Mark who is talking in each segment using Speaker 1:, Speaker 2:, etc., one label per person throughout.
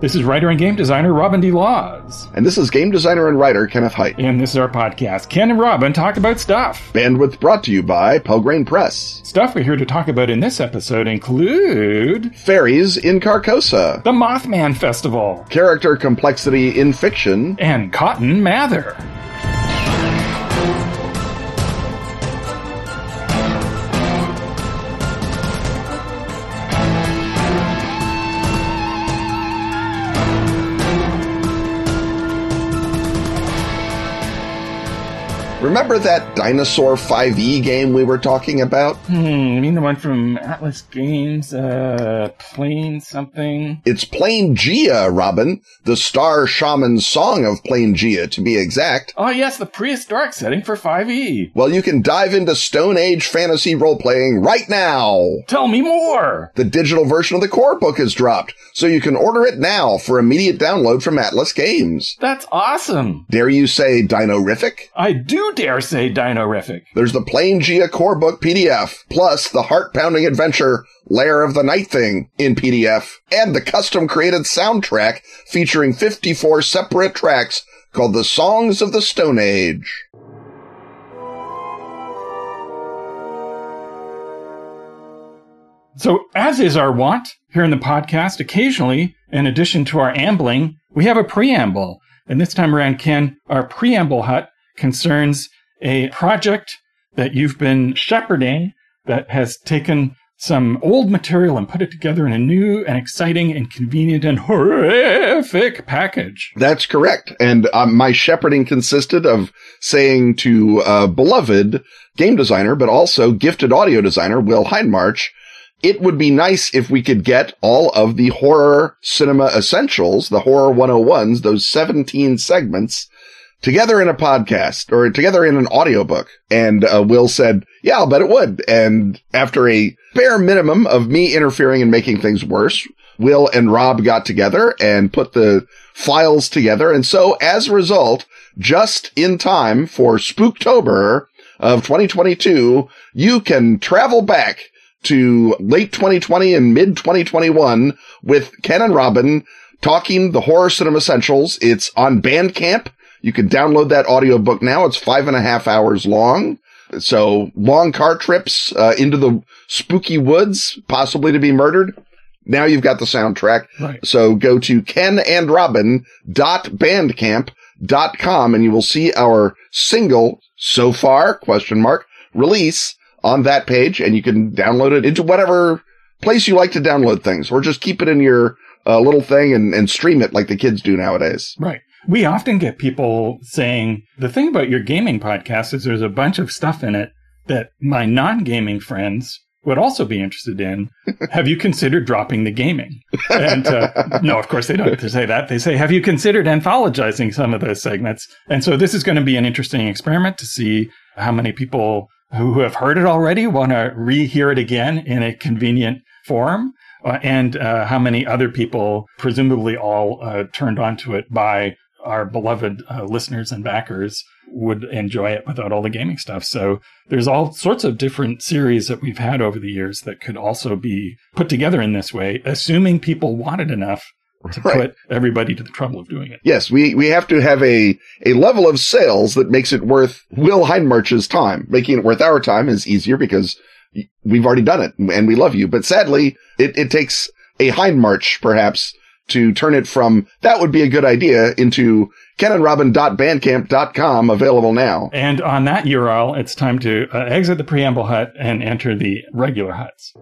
Speaker 1: This is writer and game designer Robin D. Laws.
Speaker 2: And this is game designer and writer Kenneth Hite.
Speaker 1: And this is our podcast. Ken and Robin talk about stuff.
Speaker 2: Bandwidth brought to you by Pelgrane Press.
Speaker 1: Stuff we're here to talk about in this episode include
Speaker 2: Fairies in Carcosa,
Speaker 1: the Mothman Festival,
Speaker 2: character complexity in fiction,
Speaker 1: and Cotton Mather.
Speaker 2: Remember that Dinosaur 5e game we were talking about?
Speaker 1: Hmm, you mean the one from Atlas Games, uh, Plane something?
Speaker 2: It's Planegea, Robin. The Star Shaman's Song of Planegea, to be exact.
Speaker 1: Oh yes, the prehistoric setting for 5e.
Speaker 2: Well, you can dive into Stone Age fantasy role-playing right now.
Speaker 1: Tell me more!
Speaker 2: The digital version of the core book has dropped, so you can order it now for immediate download from Atlas Games.
Speaker 1: That's awesome!
Speaker 2: Dare you say dinorific?
Speaker 1: I do dare say dinorific.
Speaker 2: There's the Planegea core book PDF, plus the heart-pounding adventure Lair of the Night Thing in PDF, and the custom created soundtrack featuring 54 separate tracks called the Songs of the Stone Age.
Speaker 1: So, as is our wont here in the podcast, occasionally, in addition to our ambling, we have a preamble. And this time around, Ken, our preamble hut concerns a project that you've been shepherding that has taken some old material and put it together in a new and exciting and convenient and horrific package.
Speaker 2: That's correct. And um, my shepherding consisted of saying to uh, beloved game designer, but also gifted audio designer Will Hindmarch, it would be nice if we could get all of the horror cinema essentials, the horror 101s, those 17 segments together in a podcast or together in an audiobook. And uh, Will said, yeah, I'll bet it would. And after a bare minimum of me interfering and making things worse, Will and Rob got together and put the files together. And so as a result, just in time for Spooktober of 2022, you can travel back to late 2020 and mid 2021 with Ken and Robin talking the horror cinema essentials. It's on Bandcamp. You can download that audiobook now. It's five and a half hours long. So long car trips uh, into the spooky woods, possibly to be murdered. Now you've got the soundtrack.
Speaker 1: Right.
Speaker 2: So go to kenandrobin.bandcamp.com and you will see our single so far question mark release on that page and you can download it into whatever place you like to download things or just keep it in your uh, little thing and, and stream it like the kids do nowadays.
Speaker 1: Right. We often get people saying the thing about your gaming podcast is there's a bunch of stuff in it that my non gaming friends would also be interested in. have you considered dropping the gaming? And uh, no, of course they don't say that. They say, have you considered anthologizing some of those segments? And so this is going to be an interesting experiment to see how many people who have heard it already want to rehear it again in a convenient form. Uh, and uh, how many other people, presumably all uh, turned onto it by our beloved uh, listeners and backers would enjoy it without all the gaming stuff. So there's all sorts of different series that we've had over the years that could also be put together in this way, assuming people wanted enough to
Speaker 2: Right.
Speaker 1: put everybody to the trouble of doing it.
Speaker 2: Yes, we, we have to have a, a level of sales that makes it worth Will Hindmarch's time. Making it worth our time is easier because we've already done it and we love you. But sadly, it, it takes a Hindmarch perhaps to turn it from that would be a good idea into kenandrobin.bandcamp.com available now.
Speaker 1: And on that URL, it's time to uh, exit the preamble hut and enter the regular huts.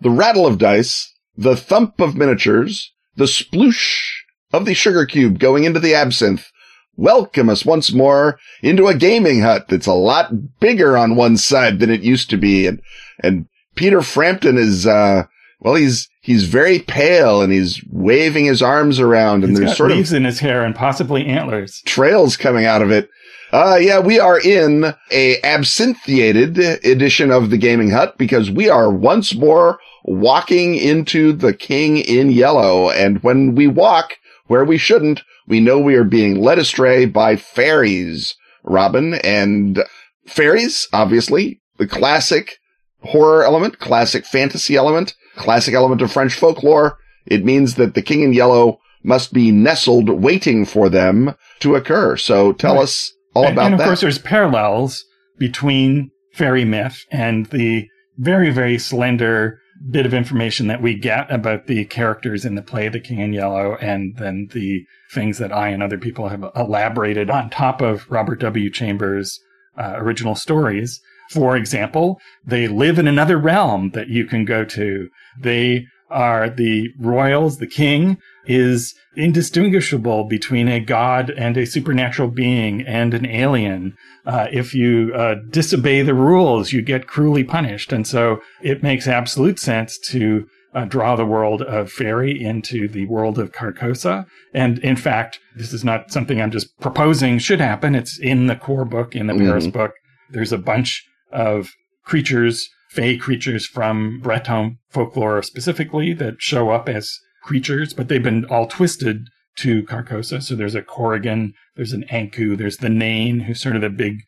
Speaker 2: The rattle of dice, the thump of miniatures, the sploosh of the sugar cube going into the absinthe welcome us once more into a gaming hut that's a lot bigger on one side than it used to be. And, and Peter Frampton is, uh, well, he's, he's very pale and he's waving his arms around and
Speaker 1: He's
Speaker 2: there's sort of
Speaker 1: leaves in his hair and possibly antlers.
Speaker 2: trails coming out of it. Uh, yeah, we are in a absinthiated edition of the gaming hut because we are once more walking into the king in yellow. And when we walk where we shouldn't, we know we are being led astray by fairies, Robin and fairies, obviously the classic horror element, classic fantasy element, classic element of French folklore. It means that the King in Yellow must be nestled waiting for them to occur. So tell right. us all
Speaker 1: and,
Speaker 2: about
Speaker 1: and of
Speaker 2: that.
Speaker 1: course, there's parallels between fairy myth and the very, very slender bit of information that we get about the characters in the play The King in Yellow and then the things that I and other people have elaborated on top of Robert W. Chambers' uh, original stories. For example, they live in another realm that you can go to. They are the royals, the king is indistinguishable between a god and a supernatural being and an alien. Uh, if you uh, disobey the rules, you get cruelly punished. And so it makes absolute sense to uh, draw the world of fairy into the world of Carcosa. And in fact, this is not something I'm just proposing should happen. It's in the core book, in the mm-hmm. Paris book. There's a bunch of creatures, fey creatures from Breton folklore specifically that show up as creatures, but they've been all twisted to Carcosa. So there's a Korrigan, there's an Ankou, there's the Nain, who's sort of the big,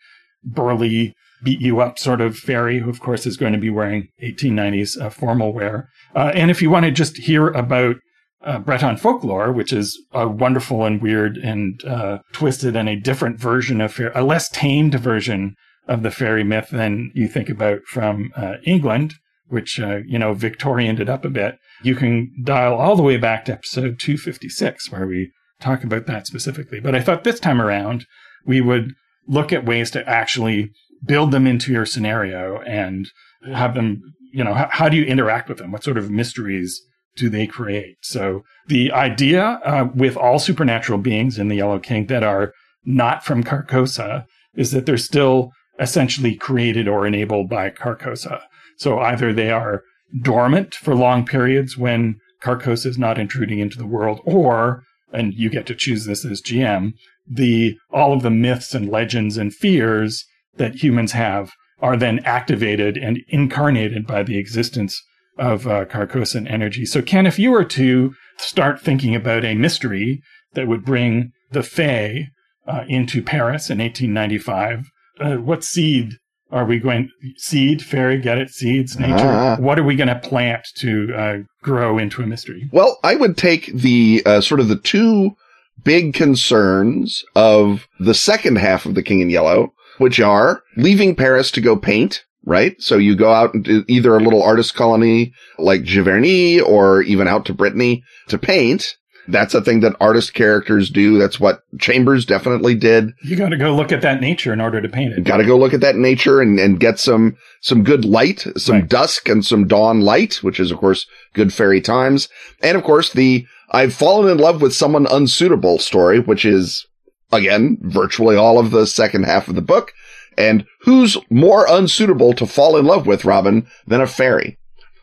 Speaker 1: burly, beat you up sort of fairy, who of course is going to be wearing 1890s uh, formal wear. Uh, and if you want to just hear about uh, Breton folklore, which is a wonderful and weird and uh, twisted and a different version of fair, a less tamed version of the fairy myth than you think about from uh, England, which, uh, you know, Victorianed it up a bit, you can dial all the way back to episode 256, where we talk about that specifically. But I thought this time around, we would look at ways to actually build them into your scenario and have them, you know, how, how do you interact with them? What sort of mysteries do they create? So the idea uh, with all supernatural beings in the Yellow King that are not from Carcosa is that they're still essentially created or enabled by Carcosa. So either they are dormant for long periods when Carcosa is not intruding into the world, or, and you get to choose this as GM, the all of the myths and legends and fears that humans have are then activated and incarnated by the existence of uh, Carcosan energy. So, Ken, if you were to start thinking about a mystery that would bring the Fae uh, into Paris in 1895, uh, what seed are we going seed fairy get it seeds nature? Uh, what are we going to plant to uh, grow into a mystery?
Speaker 2: Well i would take the uh, sort of the two big concerns of the second half of the king in yellow which are leaving paris to go paint right? So you go out into either a little artist colony like giverny or even out to brittany to paint that's a thing that artist characters do. That's what Chambers definitely did.
Speaker 1: You got to go look at that nature in order to paint it.
Speaker 2: Got to go look at that nature and, and get some, some good light, some right. dusk and some dawn light, which is of course good fairy times. And of course the I've fallen in love with someone unsuitable story, which is again, virtually all of the second half of the book. And who's more unsuitable to fall in love with, Robin, than a fairy?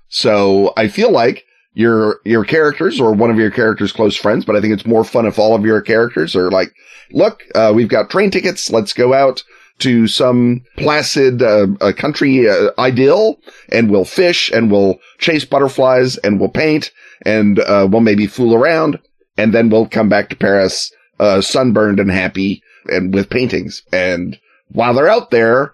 Speaker 2: So I feel like your your characters or one of your characters' close friends, but I think it's more fun if all of your characters are like, look, uh, we've got train tickets. Let's go out to some placid uh, country uh, ideal, and we'll fish, and we'll chase butterflies, and we'll paint, and uh, we'll maybe fool around, and then we'll come back to Paris, uh, sunburned and happy, and with paintings. And while they're out there,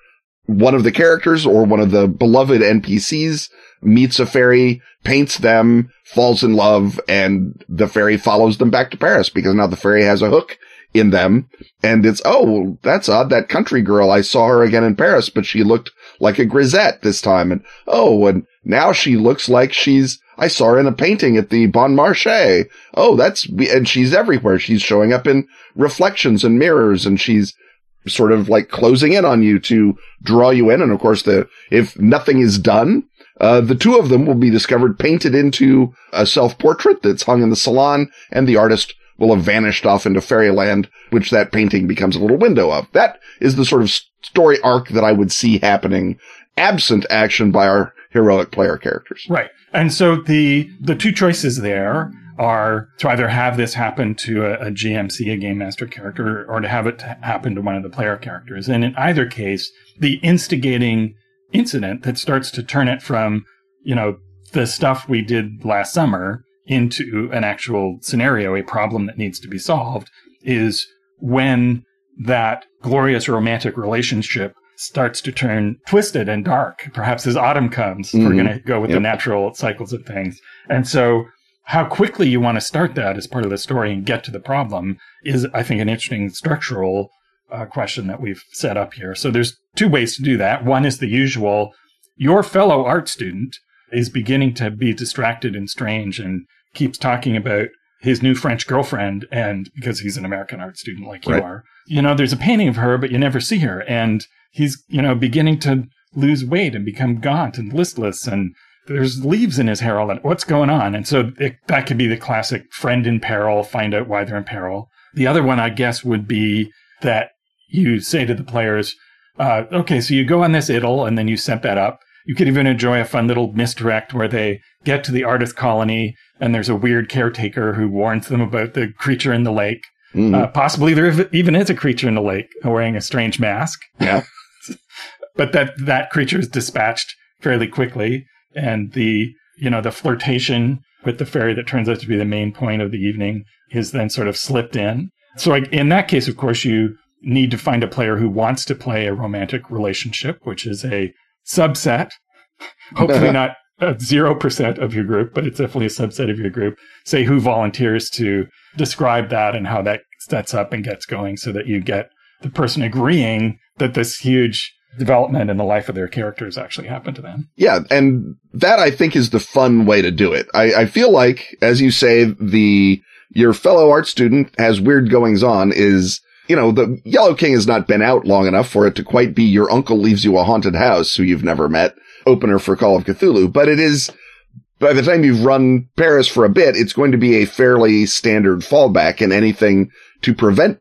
Speaker 2: one of the characters or one of the beloved NPCs meets a fairy, paints them, falls in love, and the fairy follows them back to Paris because now the fairy has a hook in them. And it's, oh, that's odd. That country girl, I saw her again in Paris, but she looked like a grisette this time. And oh, and now she looks like she's, I saw her in a painting at the Bon Marché. Oh, that's, and she's everywhere. She's showing up in reflections and mirrors and she's, sort of like closing in on you to draw you in. And of course, the, if nothing is done, uh, the two of them will be discovered painted into a self-portrait that's hung in the salon, and the artist will have vanished off into fairyland, which that painting becomes a little window of. That is the sort of story arc that I would see happening absent action by our heroic player characters.
Speaker 1: Right. And so the the two choices there are to either have this happen to a, a GMC, a game master character, or to have it happen to one of the player characters. And in either case, the instigating incident that starts to turn it from, you know, the stuff we did last summer into an actual scenario, a problem that needs to be solved, is when that glorious romantic relationship starts to turn twisted and dark. Perhaps as autumn comes,
Speaker 2: Mhm.
Speaker 1: we're going to go with the natural cycles of things. And so how quickly you want to start that as part of the story and get to the problem is, I think, an interesting structural uh, question that we've set up here. So there's two ways to do that. One is the usual, your fellow art student is beginning to be distracted and strange and keeps talking about his new French girlfriend and because he's an American art student like you are. You know, there's a painting of her, but you never see her. And he's, you know, beginning to lose weight and become gaunt and listless and there's leaves in his hair all that. What's going on? And so it, that could be the classic friend in peril, find out why they're in peril. The other one, I guess, would be that you say to the players, uh, okay, so you go on this idyll and then you set that up. You could even enjoy a fun little misdirect where they get to the artist colony and there's a weird caretaker who warns them about the creature in the lake.
Speaker 2: Mhm.
Speaker 1: Uh, possibly there even is a creature in the lake wearing a strange mask,
Speaker 2: yeah.
Speaker 1: but that that creature is dispatched fairly quickly, and the you know the flirtation with the fairy that turns out to be the main point of the evening is then sort of slipped in. So like, in that case, of course, you need to find a player who wants to play a romantic relationship, which is a subset. Hopefully not zero percent of your group, but it's definitely a subset of your group. Say who volunteers to describe that and how that sets up and gets going, so that you get the person agreeing that this huge development in the life of their characters actually happened to them.
Speaker 2: Yeah, and that I think is the fun way to do it. I, I feel like, as you say, the your fellow art student has weird goings on is you know, the Yellow King has not been out long enough for it to quite be your uncle leaves you a haunted house who you've never met opener for Call of Cthulhu, but it is by the time you've run Paris for a bit, it's going to be a fairly standard fallback and anything to prevent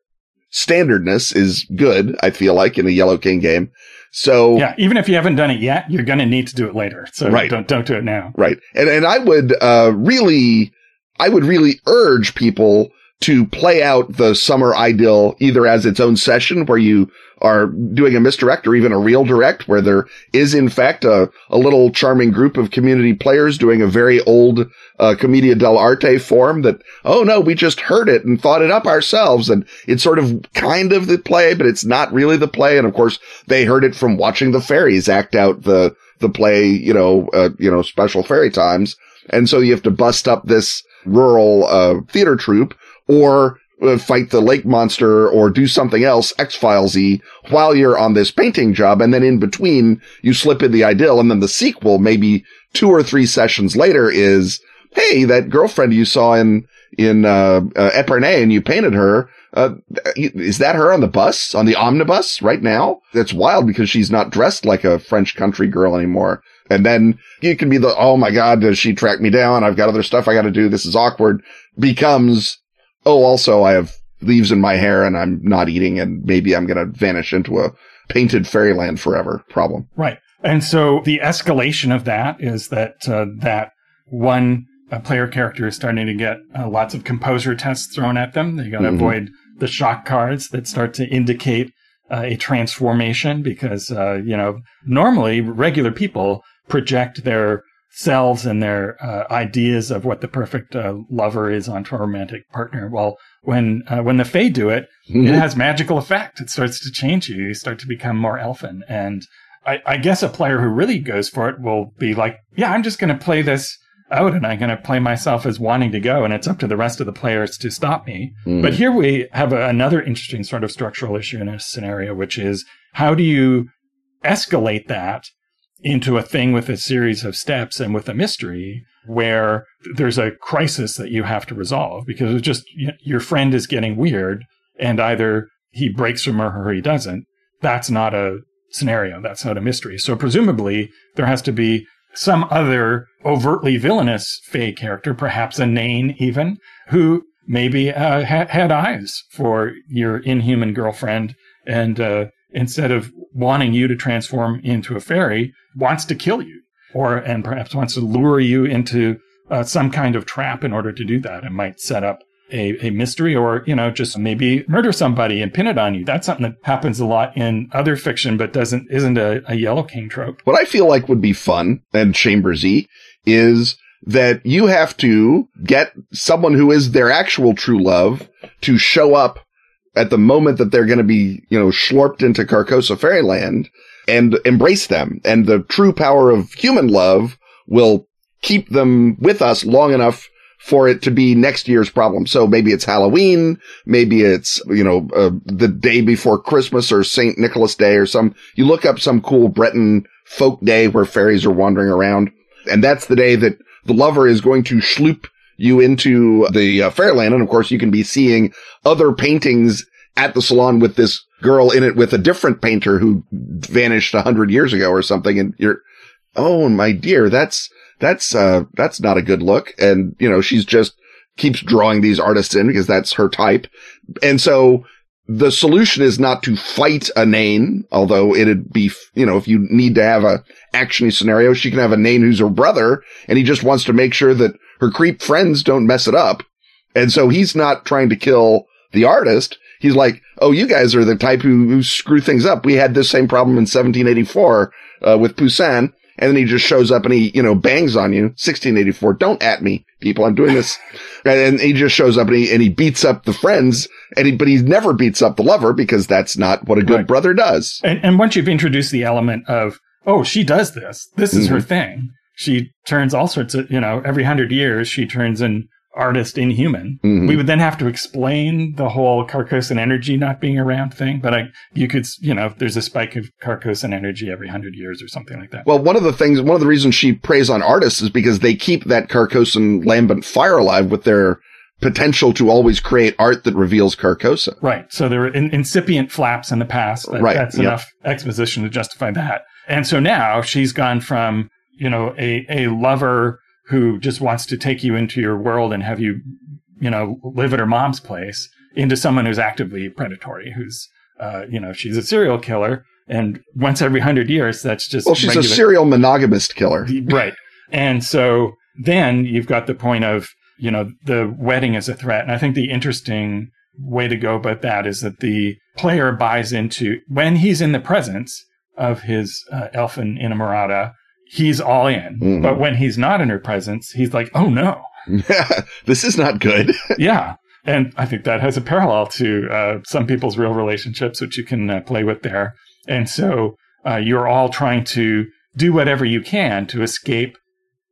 Speaker 2: standardness is good, I feel like, in a Yellow King game. So
Speaker 1: Yeah, even if you haven't done it yet, you're going to need to do it later. So
Speaker 2: Right.
Speaker 1: don't don't do it now.
Speaker 2: Right. And, and I would, uh, really, I would really urge people to play out the summer idyll either as its own session where you are doing a misdirect or even a real direct where there is in fact a, a little charming group of community players doing a very old, uh, Commedia dell'arte form that, oh no, we just heard it and thought it up ourselves. And it's sort of kind of the play, but it's not really the play. And of course they heard it from watching the fairies act out the, the play, you know, uh, you know, special fairy times. And so you have to bust up this rural, uh, theater troupe or uh, fight the lake monster or do something else X-Filesy while you're on this painting job. And then in between you slip in the idyll and then the sequel, maybe two or three sessions later is, Hey, that girlfriend you saw in, in, uh, uh Epernay and you painted her. Uh, is that her on the bus, on the omnibus right now? That's wild because she's not dressed like a French country girl anymore. And then you can be the, oh my God, does she track me down? I've got other stuff I got to do. This is awkward becomes, oh, also I have leaves in my hair and I'm not eating and maybe I'm going to vanish into a painted fairyland forever problem.
Speaker 1: Right. And so the escalation of that is that uh, that one uh, player character is starting to get uh, lots of Composure tests thrown at them. They got to
Speaker 2: Mhm.
Speaker 1: avoid the shock cards that start to indicate uh, a transformation because uh, you know normally regular people project their selves and their uh, ideas of what the perfect uh, lover is onto a romantic partner. Well, when uh, when the Fae do it, it has magical effect. It starts to change you. You start to become more elfin. And I, I guess a player who really goes for it will be like, yeah, I'm just going to play this out and I'm going to play myself as wanting to go. And it's up to the rest of the players to stop me.
Speaker 2: Mhm.
Speaker 1: But here we have a, another interesting sort of structural issue in a scenario, which is how do you escalate that into a thing with a series of steps and with a mystery where there's a crisis that you have to resolve because it's just y- your friend is getting weird and either he breaks from her or he doesn't. That's not a scenario. That's not a mystery. So presumably there has to be some other overtly villainous Fey character, perhaps a Nain even, who maybe uh, ha- had eyes for your inhuman girlfriend and uh, instead of wanting you to transform into a fairy, wants to kill you, or and perhaps wants to lure you into uh, some kind of trap in order to do that, It might set up a, a mystery, or you know, just maybe murder somebody and pin it on you. That's something that happens a lot in other fiction, but doesn't isn't a, a Yellow King trope.
Speaker 2: What I feel like would be fun and chambersy is that you have to get someone who is their actual true love to show up at the moment that they're going to be, you know, slurped into Carcosa Fairyland. and embrace them. And the true power of human love will keep them with us long enough for it to be next year's problem. So maybe it's Halloween, maybe it's, you know, uh, the day before Christmas or St. Nicholas Day or some, you look up some cool Breton folk day where fairies are wandering around. And that's the day that the lover is going to schloop you into the uh, fairyland. And of course you can be seeing other paintings at the salon with this girl in it with a different painter who vanished a hundred years ago or something. And you're, oh my dear, that's, that's, uh, that's not a good look. And, you know, she's just keeps drawing these artists in because that's her type. And so the solution is not to fight a Nain, although it'd be, you know, if you need to have a actiony scenario, she can have a Nain who's her brother and he just wants to make sure that her creep friends don't mess it up. And so he's not trying to kill the artist. He's like, Oh, you guys are the type who, who screw things up. We had this same problem in 1784, uh, with Poussin and then he just shows up and he, you know, bangs on you. 1684. Don't at me, people. I'm doing this. and he just shows up and he, and he beats up the friends and he, but he never beats up the lover because that's not what a good right. brother does.
Speaker 1: And, and once you've introduced the element of, oh, she does this. This is mm-hmm. her thing. She turns all sorts of, you know, every hundred years, she turns an artist inhuman. Mm-hmm. We would then have to explain the whole Carcosan energy not being around thing. But I, you could, you know, there's a spike of Carcosan energy every hundred years or something like that.
Speaker 2: Well, one of the things, one of the reasons she preys on artists is because they keep that Carcosan lambent fire alive with their potential to always create art that reveals Carcosa.
Speaker 1: Right. So there were in, incipient flaps in the past. That, right. That's yep. enough exposition to justify that. And so now she's gone from, you know, a, a lover who just wants to take you into your world and have you, you know, live at her mom's place into someone who's actively predatory, who's, uh, you know, she's a serial killer. And once every hundred years, that's just.
Speaker 2: Well, she's regular. a serial monogamist killer.
Speaker 1: Right. And so then you've got the point of, you know, the wedding is a threat. And I think the interesting way to go about that is that the player buys into when he's in the presence of his uh, elfin inamorata, he's all in. Mm-hmm. But when he's not in her presence, he's like, oh no.
Speaker 2: this is not good.
Speaker 1: yeah. And I think that has a parallel to uh, some people's real relationships, which you can uh, play with there. And so uh, you're all trying to do whatever you can to escape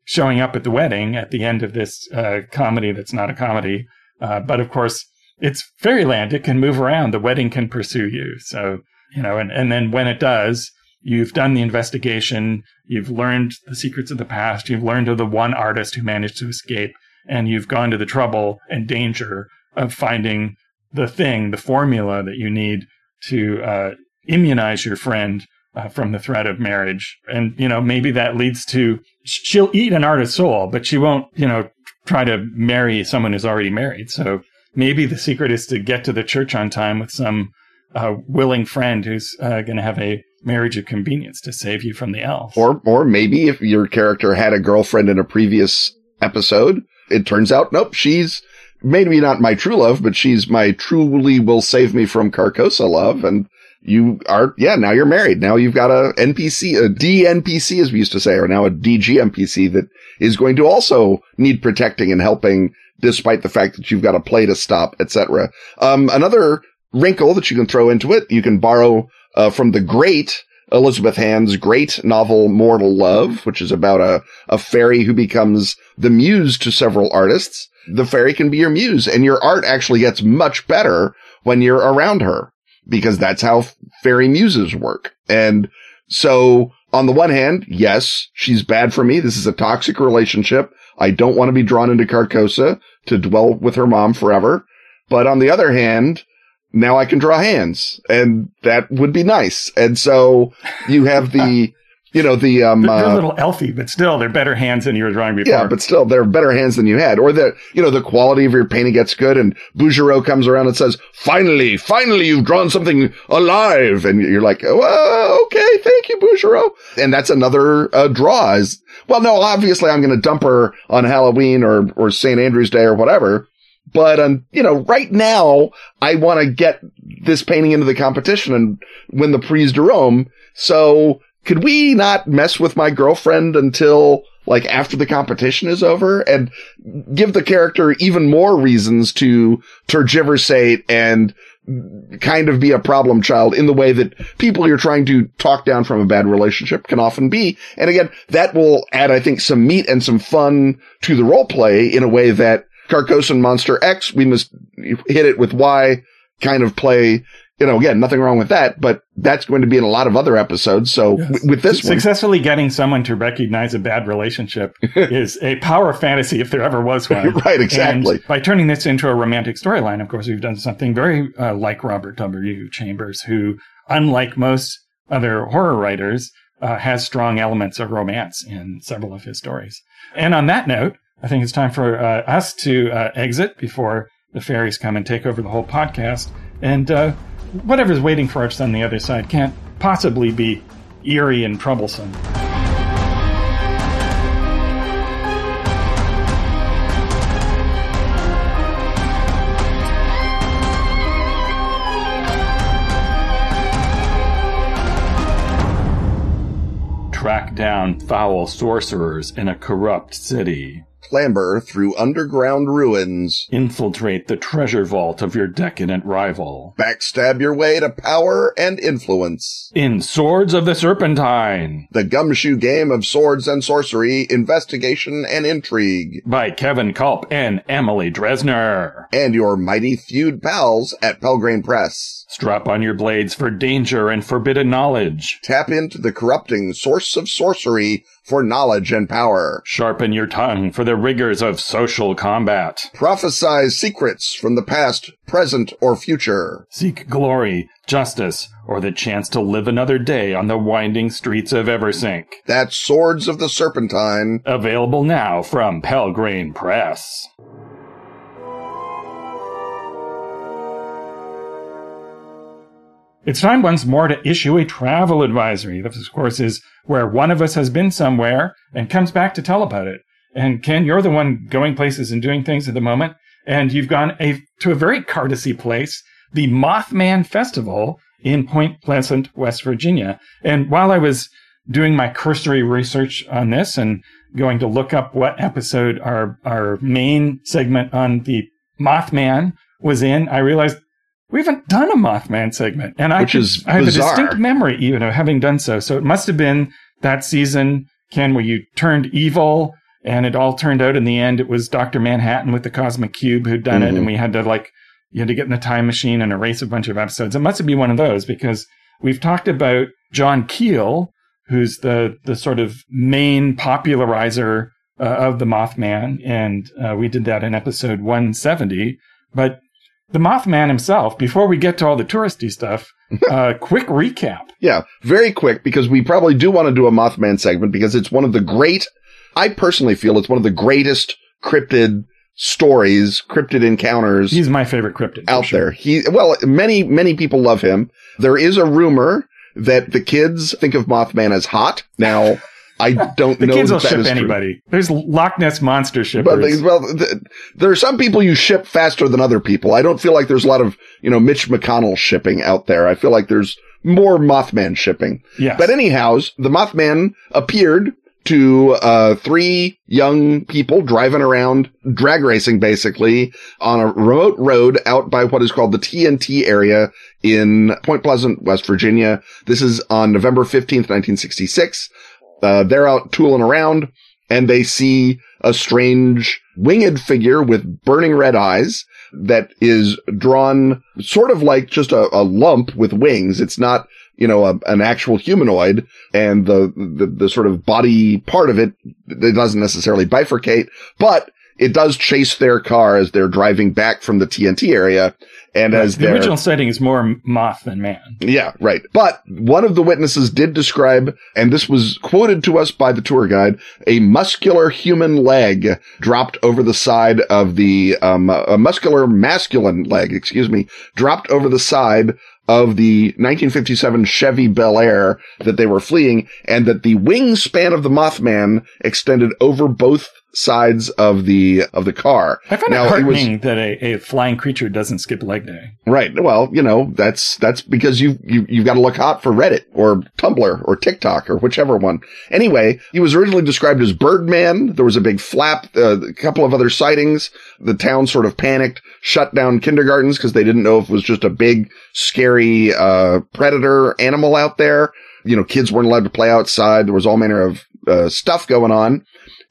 Speaker 1: showing up at the wedding at the end of this uh, comedy that's not a comedy. Uh, but of course, it's fairyland. It can move around. The wedding can pursue you. So, you know, and, and then when it does, You've done the investigation. You've learned the secrets of the past. You've learned of the one artist who managed to escape and you've gone to the trouble and danger of finding the thing, the formula that you need to uh, immunize your friend uh, from the threat of marriage. And, you know, maybe that leads to she'll eat an artist's soul, but she won't, you know, try to marry someone who's already married. So maybe the secret is to get to the church on time with some uh, willing friend who's uh, going to have a marriage of convenience to save you from the elves.
Speaker 2: Or, or maybe if your character had a girlfriend in a previous episode, it turns out, nope, she's maybe not my true love, but she's my truly will save me from Carcosa love. And you are, yeah, now you're married. Now you've got a NPC, a DNPC as we used to say, or now a DG NPC that is going to also need protecting and helping despite the fact that you've got a play to stop, etc. Um, another wrinkle that you can throw into it, you can borrow uh, from the great Elizabeth Hand's great novel Mortal Love, which is about a, a fairy who becomes the muse to several artists. The fairy can be your muse and your art actually gets much better when you're around her because that's how fairy muses work. And so on the one hand, yes, she's bad for me. This is a toxic relationship. I don't want to be drawn into Carcosa to dwell with her mom forever. But on the other hand, now I can draw hands and that would be nice. And so you have the, you know, the, um,
Speaker 1: they're, they're uh, a little elfy, but still they're better hands than you were drawing before.
Speaker 2: Yeah, but still they're better hands than you had. Or the, you know, the quality of your painting gets good and Bouguereau comes around and says, finally, finally you've drawn something alive. And you're like, oh, okay, thank you, Bouguereau. And that's another uh, draw is, well, no, obviously I'm going to dump her on Halloween or, or St. Andrew's Day or whatever. But, um, you know, right now I want to get this painting into the competition and win the Prix de Rome. So could we not mess with my girlfriend until like after the competition is over and give the character even more reasons to tergiversate and kind of be a problem child in the way that people you're trying to talk down from a bad relationship can often be. And again, that will add, I think, some meat and some fun to the role play in a way that Carcosan Monster X, we must hit it with Y kind of play you know, again, nothing wrong with that, but that's going to be in a lot of other episodes. So yes. w- with this
Speaker 1: successfully one, getting someone to recognize a bad relationship is a power fantasy if there ever was one.
Speaker 2: right, exactly.
Speaker 1: And by turning this into a romantic storyline, of course, we've done something very uh, like Robert W. Chambers, who, unlike most other horror writers, uh, has strong elements of romance in several of his stories. And on that note, I think it's time for uh, us to uh, exit before the fairies come and take over the whole podcast. And uh, whatever's waiting for us on the other side can't possibly be eerie and troublesome. Track down foul sorcerers in a corrupt city
Speaker 2: clamber through underground ruins,
Speaker 1: infiltrate the treasure vault of your decadent rival,
Speaker 2: backstab your way to power and influence.
Speaker 1: In Swords of the Serpentine,
Speaker 2: the gumshoe game of swords and sorcery, investigation and intrigue.
Speaker 1: By Kevin Kulp and Emily Dresner.
Speaker 2: And your mighty feud pals at Pelgrane Press.
Speaker 1: Strap on your blades for danger and forbidden knowledge.
Speaker 2: Tap into the corrupting source of sorcery for knowledge and power.
Speaker 1: Sharpen your tongue for the rigors of social combat.
Speaker 2: Prophesy secrets from the past, present, or future.
Speaker 1: Seek glory, justice, or the chance to live another day on the winding streets of Eversink.
Speaker 2: That's Swords of the Serpentine.
Speaker 1: Available now from Pelgrane Press. It's time once more to issue a travel advisory. This, of course, is where one of us has been somewhere and comes back to tell about it. And Ken, you're the one going places and doing things at the moment. And you've gone a, to a very courtesy place, the Mothman Festival in Point Pleasant, West Virginia. And while I was doing my cursory research on this and going to look up what episode our, our main segment on the Mothman was in, I realized we haven't done a Mothman segment, and I,
Speaker 2: is
Speaker 1: I have a distinct memory even of having done so. So it must have been that season, Ken, where you turned evil, and it all turned out in the end it was Doctor Manhattan with the cosmic cube who'd done mm-hmm. it, and we had to like you had to get in the time machine and erase a bunch of episodes. It must have been one of those because we've talked about John Keel, who's the the sort of main popularizer uh, of the Mothman, and uh, we did that in episode 170. But the Mothman himself, before we get to all the touristy stuff, uh, quick recap.
Speaker 2: Yeah, very quick because we probably do want to do a Mothman segment because it's one of the great, I personally feel it's one of the greatest cryptid stories, cryptid encounters.
Speaker 1: He's my favorite cryptid
Speaker 2: out
Speaker 1: sure.
Speaker 2: there. He, well, many, many people love him. There is a rumor that the kids think of Mothman as hot. Now, I don't
Speaker 1: the
Speaker 2: know.
Speaker 1: The kids will
Speaker 2: ship
Speaker 1: anybody.
Speaker 2: True.
Speaker 1: There's Loch Ness monster shippers.
Speaker 2: But, well, the, there are some people you ship faster than other people. I don't feel like there's a lot of, you know, Mitch McConnell shipping out there. I feel like there's more Mothman shipping.
Speaker 1: Yeah.
Speaker 2: But anyhow, the Mothman appeared to uh, three young people driving around drag racing basically on a remote road out by what is called the TNT area in Point Pleasant, West Virginia. This is on November 15th, 1966. Uh, they're out tooling around and they see a strange winged figure with burning red eyes that is drawn sort of like just a, a lump with wings. It's not, you know, a, an actual humanoid and the, the, the sort of body part of it, it doesn't necessarily bifurcate, but it does chase their car as they're driving back from the TNT area. And
Speaker 1: right.
Speaker 2: as
Speaker 1: the original setting is more moth than man.
Speaker 2: Yeah, right. But one of the witnesses did describe, and this was quoted to us by the tour guide, a muscular human leg dropped over the side of the, um, a muscular masculine leg, excuse me, dropped over the side of the 1957 Chevy Bel Air that they were fleeing and that the wingspan of the Mothman extended over both sides of the of the car.
Speaker 1: I find
Speaker 2: Now,
Speaker 1: it
Speaker 2: it was-
Speaker 1: heartening that a, a flying creature doesn't skip leg day.
Speaker 2: Right. Well, you know, that's, that's because you, you, you've got to look hot for Reddit or Tumblr or TikTok or whichever one. Anyway, he was originally described as Birdman. There was a big flap, uh, a couple of other sightings. The town sort of panicked, shut down kindergartens because they didn't know if it was just a big, scary, uh, predator animal out there. You know, kids weren't allowed to play outside. There was all manner of, uh, stuff going on.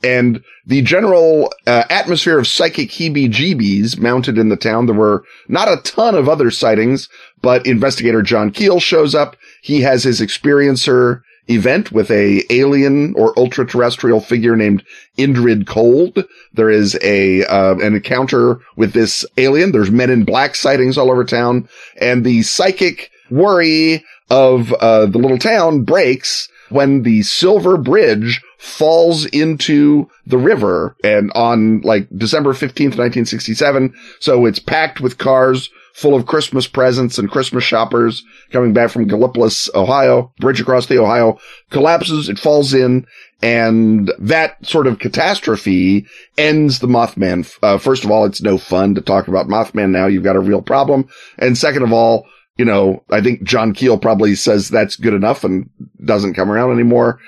Speaker 2: And the general uh, atmosphere of psychic heebie-jeebies mounted in the town. There were not a ton of other sightings, but investigator John Keel shows up. He has his experiencer event with a alien or ultra-terrestrial figure named Indrid Cold. There is a uh, an encounter with this alien. There's men in black sightings all over town, and the psychic worry of uh, the little town breaks when the Silver Bridge falls into the river and on like December 15th, 1967. So it's packed with cars full of Christmas presents and Christmas shoppers coming back from Gallipolis, Ohio. Bridge across the Ohio collapses. It falls in and that sort of catastrophe ends the Mothman. Uh, first of all, it's no fun to talk about Mothman now. You've got a real problem. And second of all, you know, I think John Keel probably says that's good enough and doesn't come around anymore.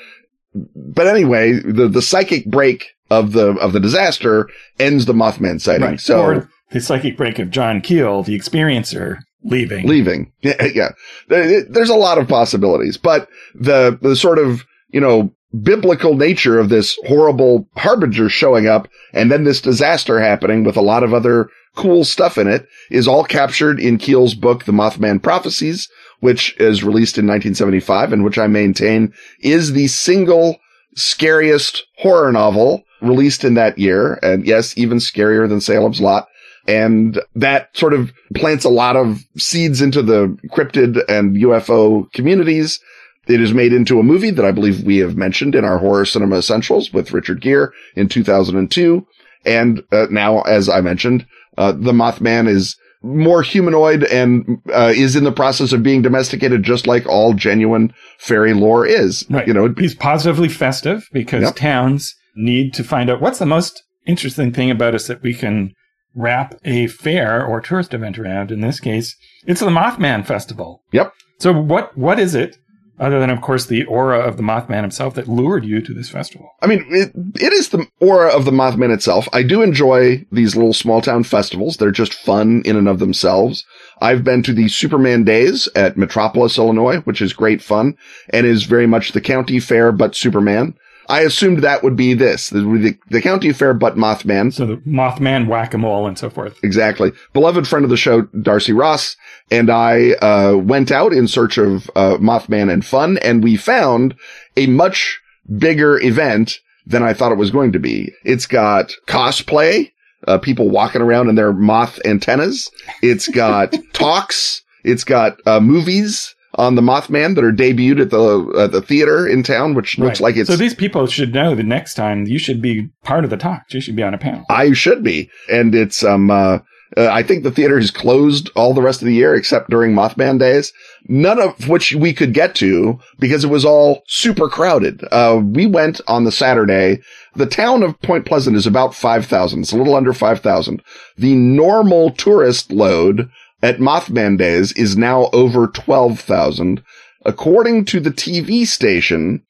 Speaker 2: But anyway, the, the psychic break of the, of the disaster ends the Mothman sighting. So
Speaker 1: or the psychic break of John Keel, the experiencer, leaving.
Speaker 2: leaving. Yeah. yeah. There's a lot of possibilities, but the, the sort of, you know, biblical nature of this horrible harbinger showing up and then this disaster happening with a lot of other cool stuff in it is all captured in Keel's book, The Mothman Prophecies, which is released in 1975 and which I maintain is the single scariest horror novel released in that year. And yes, even scarier than Salem's Lot. And that sort of plants a lot of seeds into the cryptid and UFO communities. It is made into a movie that I believe we have mentioned in our horror cinema essentials with Richard Gere in 2002. And uh, now, as I mentioned, uh, the Mothman is more humanoid and uh, is in the process of being domesticated, just like all genuine fairy lore is.
Speaker 1: Right.
Speaker 2: You know,
Speaker 1: He's positively festive because
Speaker 2: Yep.
Speaker 1: towns need to find out what's the most interesting thing about us that we can wrap a fair or tourist event around. In this case, it's the Mothman Festival.
Speaker 2: Yep.
Speaker 1: So what what is it, other than of course the aura of the Mothman himself, that lured you to this festival?
Speaker 2: I mean, it, it is the aura of the Mothman itself. I do enjoy these little small town festivals. They're just fun in and of themselves. I've been to the Superman Days at Metropolis, Illinois, which is great fun and is very much the county fair, but Superman. I assumed that would be this, the, the, county fair, but Mothman.
Speaker 1: So the Mothman whack a mole and so forth.
Speaker 2: Exactly. Beloved friend of the show, Darcy Ross, and I uh, went out in search of uh, Mothman and fun, and we found a much bigger event than I thought it was going to be. It's got cosplay, uh, people walking around in their moth antennas. It's got talks. It's got uh, movies on the Mothman that are debuted at the at the theater in town, which looks
Speaker 1: Right.
Speaker 2: like it's
Speaker 1: so these people should know the next time you should be part of the talk. You should be on a panel.
Speaker 2: I should be. And it's, um, uh, uh, I think the theater is closed all the rest of the year except during Mothman days. None of which we could get to because it was all super crowded. Uh, we went on the Saturday. The town of Point Pleasant is about 5,000. It's a little under 5,000. The normal tourist load at Mothman days is now over 12,000. According to the TV station,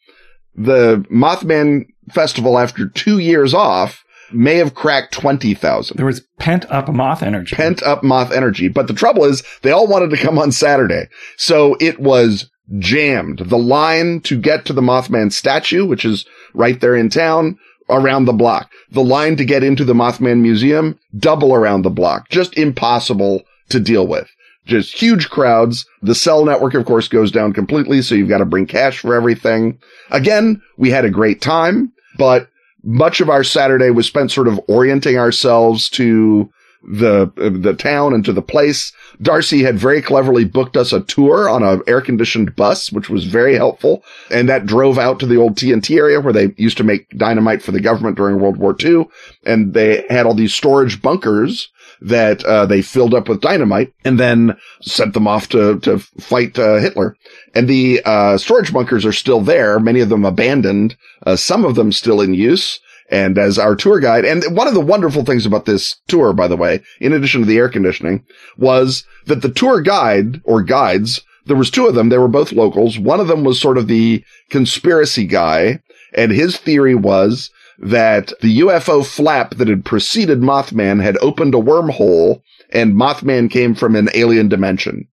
Speaker 2: the Mothman festival after two years off may have cracked 20,000.
Speaker 1: There was pent up moth energy.
Speaker 2: Pent up moth energy. But the trouble is they all wanted to come on Saturday. So it was jammed. The line to get to the Mothman statue, which is right there in town, around the block. The line to get into the Mothman museum, double around the block. Just impossible to deal with. Just huge crowds. The cell network, of course, goes down completely. So you've got to bring cash for everything. Again, we had a great time, but much of our Saturday was spent sort of orienting ourselves to the the town and to the place. Darcy had very cleverly booked us a tour on a air conditioned bus, which was very helpful, and that drove out to the old TNT area where they used to make dynamite for the government during World War II, and they had all these storage bunkers that uh, they filled up with dynamite and then sent them off to to fight uh, Hitler. And the uh, storage bunkers are still there, many of them abandoned, uh, some of them still in use. And as our tour guide, and one of the wonderful things about this tour, by the way, in addition to the air conditioning, was that the tour guide or guides, there was two of them. They were both locals. One of them was sort of the conspiracy guy. And his theory was that the UFO flap that had preceded Mothman had opened a wormhole and Mothman came from an alien dimension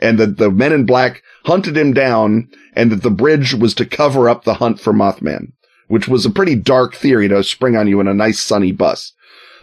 Speaker 2: and that the men in black hunted him down and that the bridge was to cover up the hunt for Mothman, which was a pretty dark theory to spring on you in a nice sunny bus.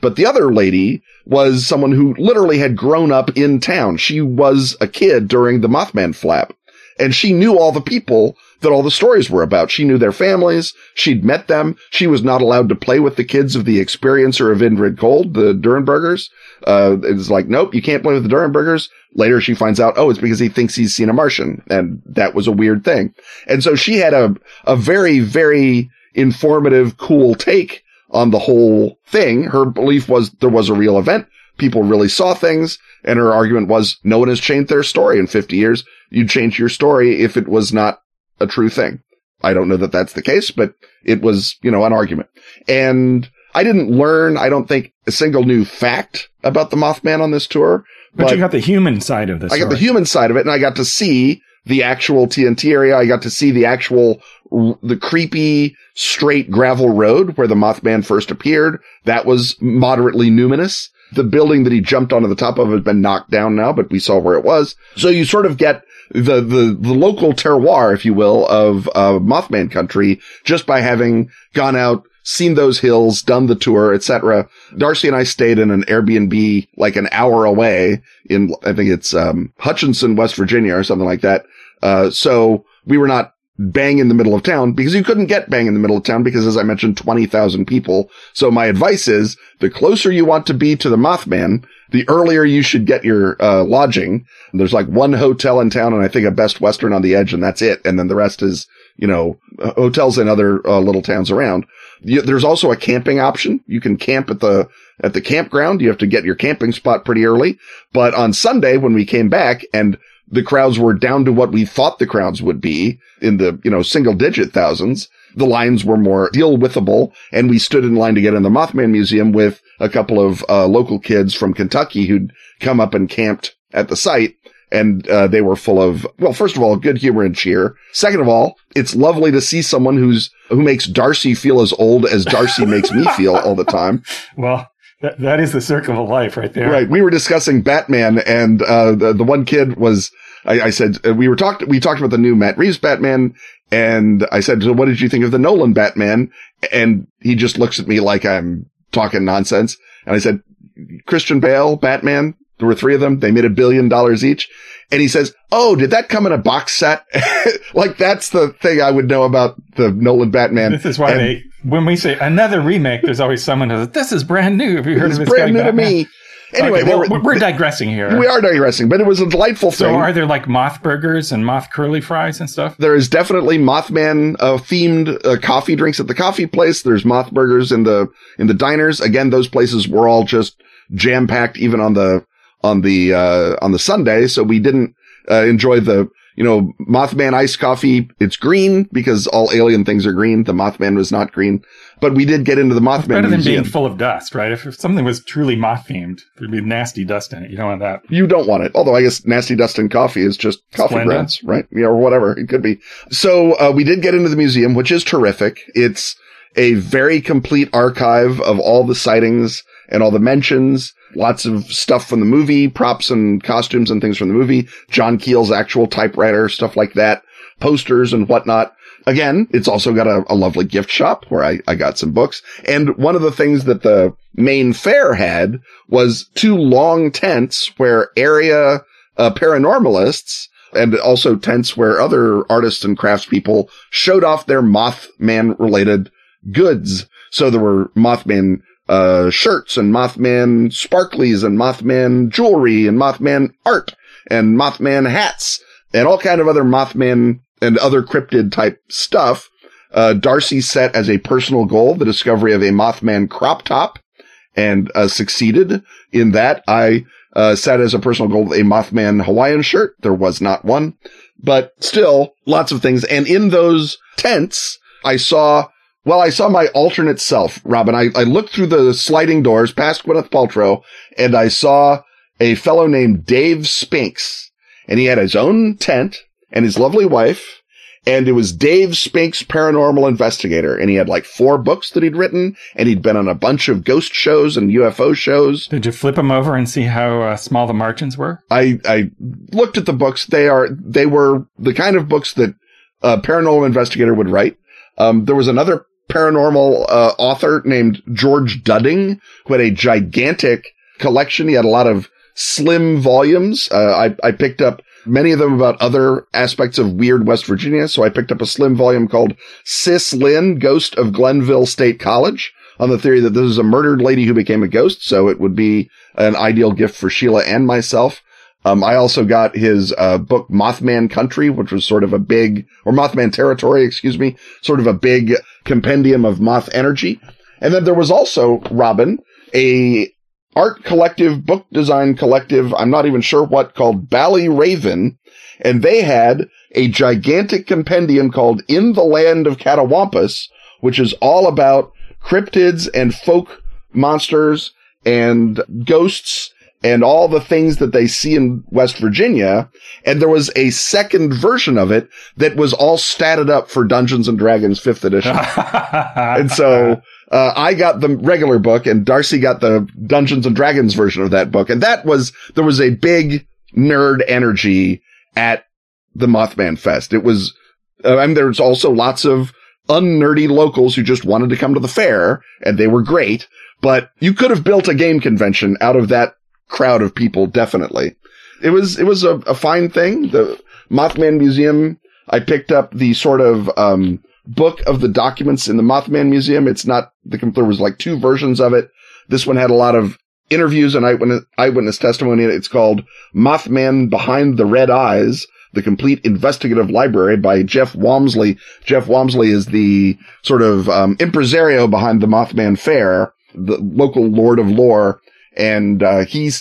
Speaker 2: But the other lady was someone who literally had grown up in town. She was a kid during the Mothman flap and she knew all the people that all the stories were about. She knew their families. She'd met them. She was not allowed to play with the kids of the experiencer of Indrid Cold, the Durenbergers. Uh, it's like, nope, you can't play with the Durenbergers. Later she finds out, oh, it's because he thinks he's seen a Martian. And that was a weird thing. And so she had a, a very, very informative, cool take on the whole thing. Her belief was there was a real event. People really saw things. And her argument was no one has changed their story in 50 years. You'd change your story if it was not a true thing. I don't know that that's the case, but it was, you know, an argument. And I didn't learn, I don't think, a single new fact about the Mothman on this tour.
Speaker 1: But, but you got the human side of this.
Speaker 2: I got the human side of it, and I got to see the actual TNT area. I got to see the actual, the creepy, straight gravel road where the Mothman first appeared. That was moderately numinous. The building that he jumped onto the top of has been knocked down now, but we saw where it was. So you sort of get the, the, the local terroir, if you will, of, uh, Mothman country just by having gone out, seen those hills, done the tour, etc. Darcy and I stayed in an Airbnb like an hour away in, I think it's, um, Hutchinson, West Virginia or something like that. Uh, so we were not bang in the middle of town because you couldn't get bang in the middle of town because as I mentioned, 20,000 people. So my advice is the closer you want to be to the Mothman, the earlier you should get your uh, lodging. There's like one hotel in town and I think a Best Western on the edge and that's it. And then the rest is, you know, hotels in other uh, little towns around. There's also a camping option. You can camp at the, at the campground. You have to get your camping spot pretty early. But on Sunday when we came back and the crowds were down to what we thought the crowds would be in the, you know, single digit thousands. The lines were more deal withable and we stood in line to get in the Mothman Museum with a couple of uh, local kids from Kentucky who'd come up and camped at the site. And uh, they were full of, well, first of all, good humor and cheer. Second of all, it's lovely to see someone who's who makes Darcy feel as old as Darcy makes me feel all the time.
Speaker 1: Well, that, that is the circle of life right there.
Speaker 2: Right. We were discussing Batman and, uh, the, the one kid was, I, I said, uh, we were talked, we talked about the new Matt Reeves Batman and I said, so what did you think of the Nolan Batman? And he just looks at me like I'm talking nonsense. And I said, Christian Bale, Batman, there were three of them. They made a billion dollars each. And he says, Oh, did that come in a box set? like that's the thing I would know about the Nolan Batman.
Speaker 1: This is why and, they, when we say another remake, there's always someone who says, this is brand new. Have you heard of this
Speaker 2: brand new
Speaker 1: Batman?
Speaker 2: to me. Anyway,
Speaker 1: okay, well, were, we're digressing here.
Speaker 2: We are digressing, but it was a delightful
Speaker 1: so
Speaker 2: thing.
Speaker 1: So, are there like moth burgers and moth curly fries and stuff?
Speaker 2: There is definitely Mothman uh, themed uh, coffee drinks at the coffee place. There's moth burgers in the in the diners. Again, those places were all just jam packed, even on the on the uh, on the Sunday. So we didn't uh, enjoy the you know, Mothman iced coffee. It's green because all alien things are green. The Mothman was not green, but we did get into the Mothman. It's
Speaker 1: better
Speaker 2: museum.
Speaker 1: than being full of dust, right? If, if something was truly moth themed, there'd be nasty dust in it. You don't want that.
Speaker 2: You don't want it. Although I guess nasty dust in coffee is just coffee Splenda. grounds, right? Yeah, or whatever it could be. So uh, we did get into the museum, which is terrific. It's a very complete archive of all the sightings and all the mentions lots of stuff from the movie, props and costumes and things from the movie, John Keel's actual typewriter, stuff like that, posters and whatnot. Again, it's also got a, a lovely gift shop where I, I got some books. And one of the things that the main fair had was two long tents where area uh, paranormalists and also tents where other artists and craftspeople showed off their Mothman related goods. So there were Mothman uh, shirts and Mothman sparklies and Mothman jewelry and Mothman art and Mothman hats and all kind of other Mothman and other cryptid type stuff. Uh, Darcy set as a personal goal the discovery of a Mothman crop top and uh, succeeded in that. I uh, set as a personal goal a Mothman Hawaiian shirt. There was not one, but still lots of things. And in those tents, I saw Well, I saw my alternate self, Robin. I, I looked through the sliding doors past Gwyneth Paltrow and I saw a fellow named Dave Spinks and he had his own tent and his lovely wife and it was Dave Spinks, paranormal investigator. And he had like four books that he'd written and he'd been on a bunch of ghost shows and UFO shows.
Speaker 1: Did you flip them over and see how uh, small the margins were?
Speaker 2: I, I looked at the books. They are, they were the kind of books that a paranormal investigator would write. Um, there was another paranormal uh, author named George Dudding who had a gigantic collection. He had a lot of slim volumes. Uh, I, I picked up many of them about other aspects of weird West Virginia. So I picked up a slim volume called Sis Linn, Ghost of Glenville State College on the theory that this is a murdered lady who became a ghost. So it would be an ideal gift for Sheila and myself. Um, I also got his uh, book Mothman Country, which was sort of a big, or Mothman Territory, excuse me, sort of a big compendium of moth energy. And then there was also Robin, a art collective, book design collective. I'm not even sure what called Bally Raven, And they had a gigantic compendium called In the Land of Catawampus, which is all about cryptids and folk monsters and ghosts and all the things that they see in West Virginia. And there was a second version of it that was all statted up for Dungeons and Dragons fifth edition. and so, uh, I got the regular book and Darcy got the Dungeons and Dragons version of that book. And that was, there was a big nerd energy at the Mothman Fest. It was, uh, I mean, there's also lots of unnerdy locals who just wanted to come to the fair and they were great, but you could have built a game convention out of that crowd of people, definitely. It was, it was a, a fine thing. The Mothman Museum, I picked up the sort of, um, book of the documents in the Mothman Museum. It's not the, there was like two versions of it. This one had a lot of interviews and eyewitness, eyewitness testimony. It's called Mothman Behind the Red Eyes, the complete investigative library by Jeff Wamsley. Jeff Wamsley is the sort of, um, impresario behind the Mothman Fair, the local lord of lore and uh, he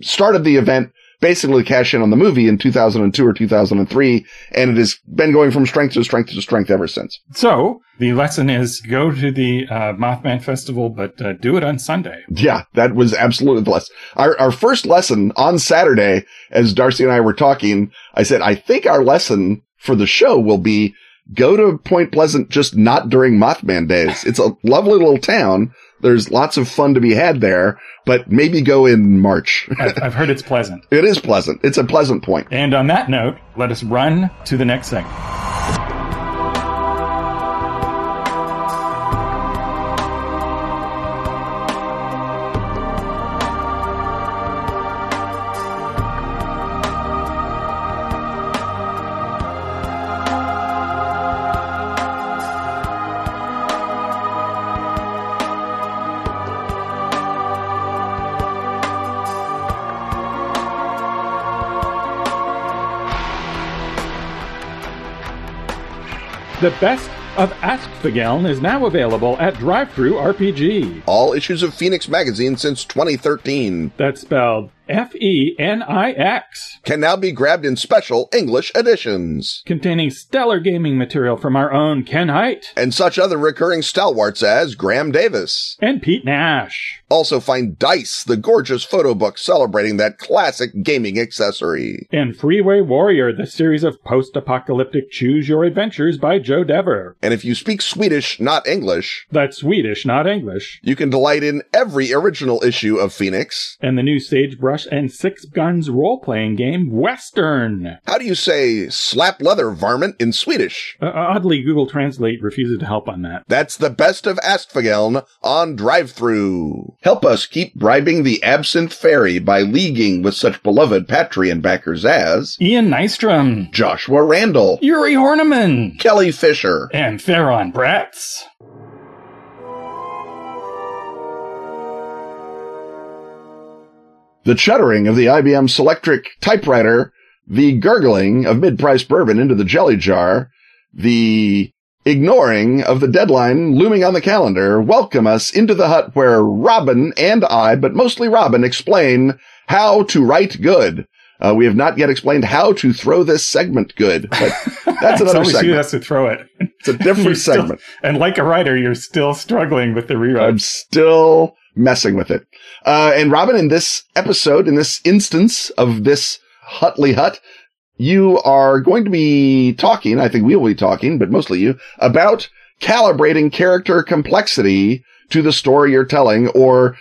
Speaker 2: started the event basically to cash in on the movie in 2002 or 2003, and it has been going from strength to strength to strength ever since.
Speaker 1: So the lesson is go to the uh, Mothman Festival, but uh, do it on Sunday.
Speaker 2: Yeah, that was absolutely the lesson. Our, our first lesson on Saturday, as Darcy and I were talking, I said, I think our lesson for the show will be go to Point Pleasant just not during Mothman days. It's a lovely little town. There's lots of fun to be had there, but maybe go in March.
Speaker 1: I've heard it's pleasant.
Speaker 2: it is pleasant. It's a pleasant point.
Speaker 1: And on that note, let us run to the next segment. The best of Ask Askfageln is now available at DriveThru RPG.
Speaker 2: All issues of Fenix Magazine since 2013.
Speaker 1: That's spelled F E N I X.
Speaker 2: Can now be grabbed in special English editions.
Speaker 1: Containing stellar gaming material from our own Ken Hite.
Speaker 2: And such other recurring stalwarts as Graeme Davis.
Speaker 1: And Pete Nash.
Speaker 2: Also find Dice, the gorgeous photo book celebrating that classic gaming accessory.
Speaker 1: And Freeway Warrior, the series of post apocalyptic choose your adventures by Joe Dever.
Speaker 2: And if you speak Swedish, not English,
Speaker 1: that's Swedish, not English,
Speaker 2: you can delight in every original issue of Fenix.
Speaker 1: And the new Sagebrush and Six Guns role playing game, Western.
Speaker 2: How do you say slap leather varmint in Swedish?
Speaker 1: Uh, oddly, Google Translate refuses to help on that.
Speaker 2: That's the best of Askfageln on DriveThru. Help us keep bribing the Absinthe Fairy by leaguing with such beloved Patreon backers as
Speaker 1: Ian Nystrom,
Speaker 2: Joshua Randall,
Speaker 1: Yuri Horneman,
Speaker 2: Kelly Fisher,
Speaker 1: and Theron Bratz.
Speaker 2: the chuttering of the IBM Selectric typewriter, the gurgling of mid-priced bourbon into the jelly jar, the ignoring of the deadline looming on the calendar welcome us into the hut where Robin and I, but mostly Robin, explain how to write good. Uh, we have not yet explained how to throw this segment good, but that's another segment.
Speaker 1: You has to throw it.
Speaker 2: It's a different segment.
Speaker 1: And like a writer, you're still struggling with the rewrite.
Speaker 2: I'm still messing with it. Uh, and Robin, in this episode, in this instance of this Hutley Hut, you are going to be talking, I think we'll be talking, but mostly you, about calibrating character complexity to the story you're telling, or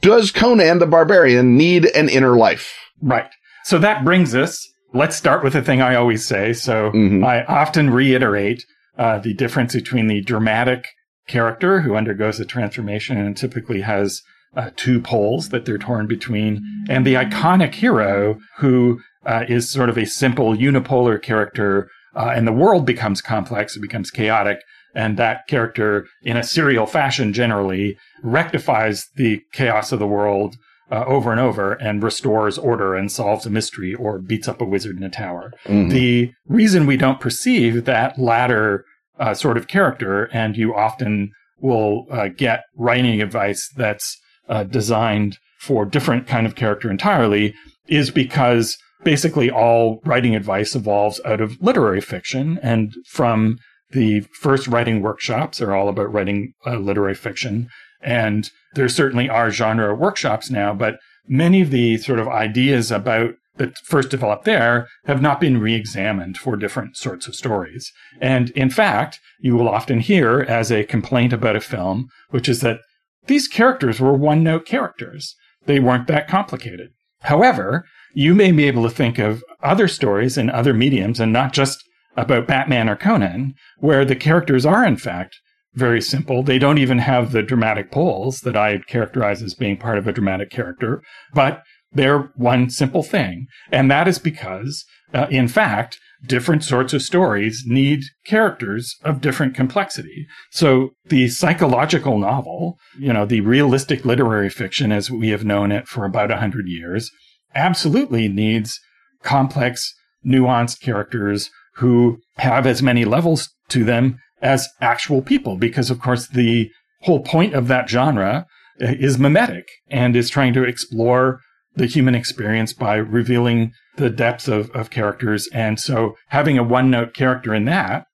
Speaker 2: does Conan the Barbarian need an inner life?
Speaker 1: Right. So that brings us, let's start with the thing I always say. So mm-hmm. I often reiterate uh, the difference between the dramatic character who undergoes a transformation and typically has uh, two poles that they're torn between, and the iconic hero who uh, is sort of a simple unipolar character, uh, and the world becomes complex, it becomes chaotic, and that character, in a serial fashion generally, rectifies the chaos of the world uh, over and over and restores order and solves a mystery or beats up a wizard in a tower. Mm-hmm. The reason we don't perceive that latter uh, sort of character, and you often will uh, get writing advice that's uh, designed for different kind of character entirely, is because basically all writing advice evolves out of literary fiction and from the first writing workshops are all about writing uh, literary fiction and there certainly are genre workshops now, but many of the sort of ideas about that first developed there have not been re-examined for different sorts of stories. And in fact, you will often hear as a complaint about a film, which is that these characters were one note characters. They weren't that complicated. However, you may be able to think of other stories in other mediums and not just about Batman or Conan, where the characters are in fact very simple. They don't even have the dramatic poles that I characterize as being part of a dramatic character, but they're one simple thing. And that is because, uh, in fact, different sorts of stories need characters of different complexity. So the psychological novel, you know, the realistic literary fiction as we have known it for about a hundred years, absolutely needs complex, nuanced characters who have as many levels to them as actual people, because of course the whole point of that genre uh, is mimetic and is trying to explore the human experience by revealing the depths of, of characters. And so having a one note character in that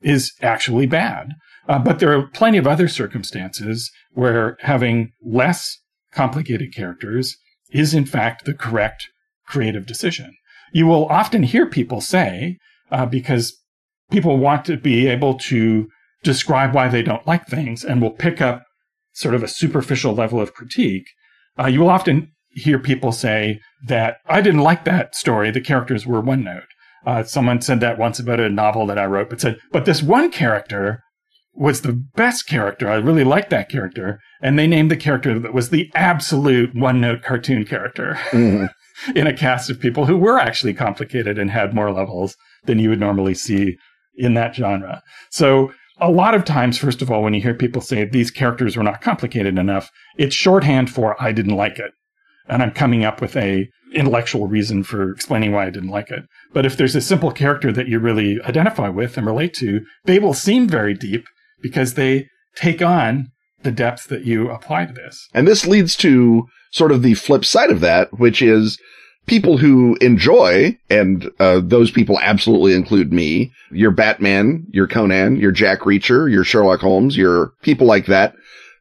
Speaker 1: is actually bad. Uh, but there are plenty of other circumstances where having less complicated characters is in fact the correct creative decision. You will often hear people say, uh, because people want to be able to describe why they don't like things and will pick up sort of a superficial level of critique, uh, you will often hear people say that I didn't like that story. The characters were one note. Uh, someone said that once about a novel that I wrote, but said, but this one character was the best character. I really liked that character. And they named the character that was the absolute one note cartoon character mm-hmm. in a cast of people who were actually complicated and had more levels than you would normally see in that genre. So a lot of times, first of all, when you hear people say these characters were not complicated enough, it's shorthand for I didn't like it. And I'm coming up with a intellectual reason for explaining why I didn't like it. But if there's a simple character that you really identify with and relate to, they will seem very deep because they take on the depth that you apply to this.
Speaker 2: And this leads to sort of the flip side of that, which is people who enjoy, and uh, those people absolutely include me, your Batman, your Conan, your Jack Reacher, your Sherlock Holmes, your people like that,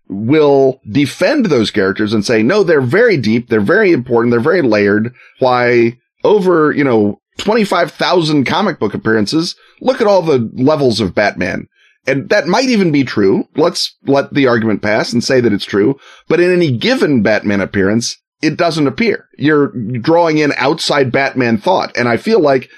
Speaker 2: will defend those characters and say, no, they're very deep, they're very important, they're very layered. Why over, you know, 25,000 comic book appearances, look at all the levels of Batman. And that might even be true. Let's let the argument pass and say that it's true. But in any given Batman appearance, it doesn't appear. You're drawing in outside Batman thought. And I feel like